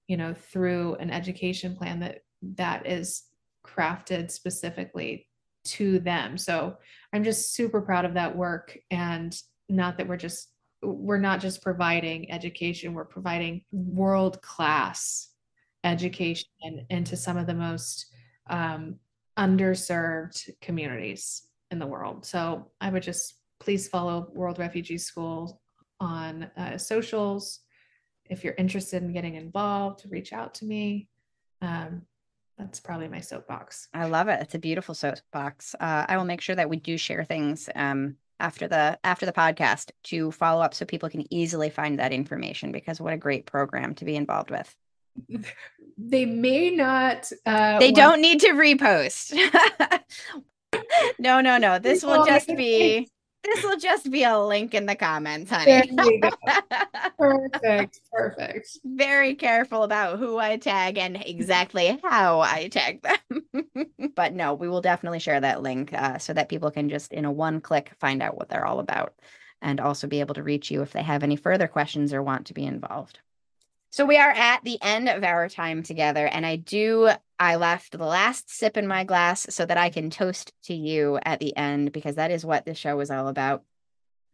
you know through an education plan that that is crafted specifically to them. So I'm just super proud of that work and not that we're just we're not just providing education, we're providing world class education into some of the most um, underserved communities in the world. So I would just please follow World Refugee School on uh, socials. If you're interested in getting involved, reach out to me. Um, that's probably my soapbox. I love it. It's a beautiful soapbox. Uh, I will make sure that we do share things um, after the after the podcast to follow up so people can easily find that information because what a great program to be involved with. They may not. Uh, they don't need to repost. [laughs] no, no, no. This will just be this will just be a link in the comments, honey. [laughs] perfect. Perfect. Very careful about who I tag and exactly how I tag them. [laughs] but no, we will definitely share that link uh, so that people can just in a one click find out what they're all about and also be able to reach you if they have any further questions or want to be involved. So we are at the end of our time together, and I do. I left the last sip in my glass so that I can toast to you at the end because that is what the show is all about.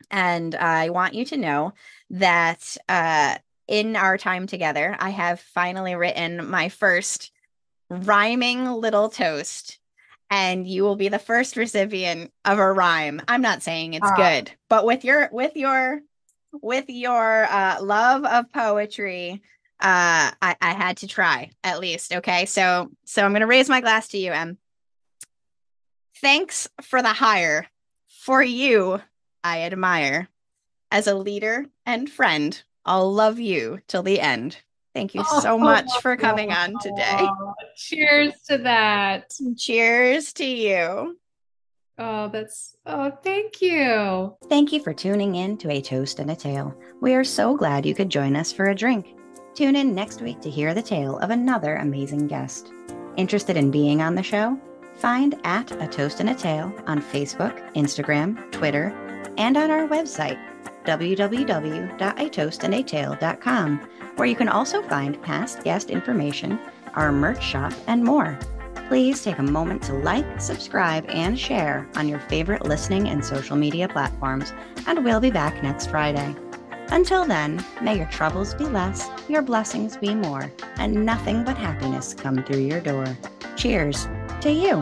And I want you to know that uh, in our time together, I have finally written my first rhyming little toast and you will be the first recipient of a rhyme. I'm not saying it's uh, good, but with your with your with your uh, love of poetry, uh, I, I had to try at least. Okay, so so I'm gonna raise my glass to you, Em. Thanks for the hire. For you, I admire. As a leader and friend, I'll love you till the end. Thank you so much for coming on today. Cheers to that. Cheers to you. Oh, that's, oh, thank you. Thank you for tuning in to A Toast and a Tale. We are so glad you could join us for a drink. Tune in next week to hear the tale of another amazing guest. Interested in being on the show? Find at A Toast and a Tale on Facebook, Instagram, Twitter, and on our website, www.atoastandatale.com, where you can also find past guest information, our merch shop, and more please take a moment to like, subscribe, and share on your favorite listening and social media platforms, and we'll be back next Friday. Until then, may your troubles be less, your blessings be more, and nothing but happiness come through your door. Cheers to you.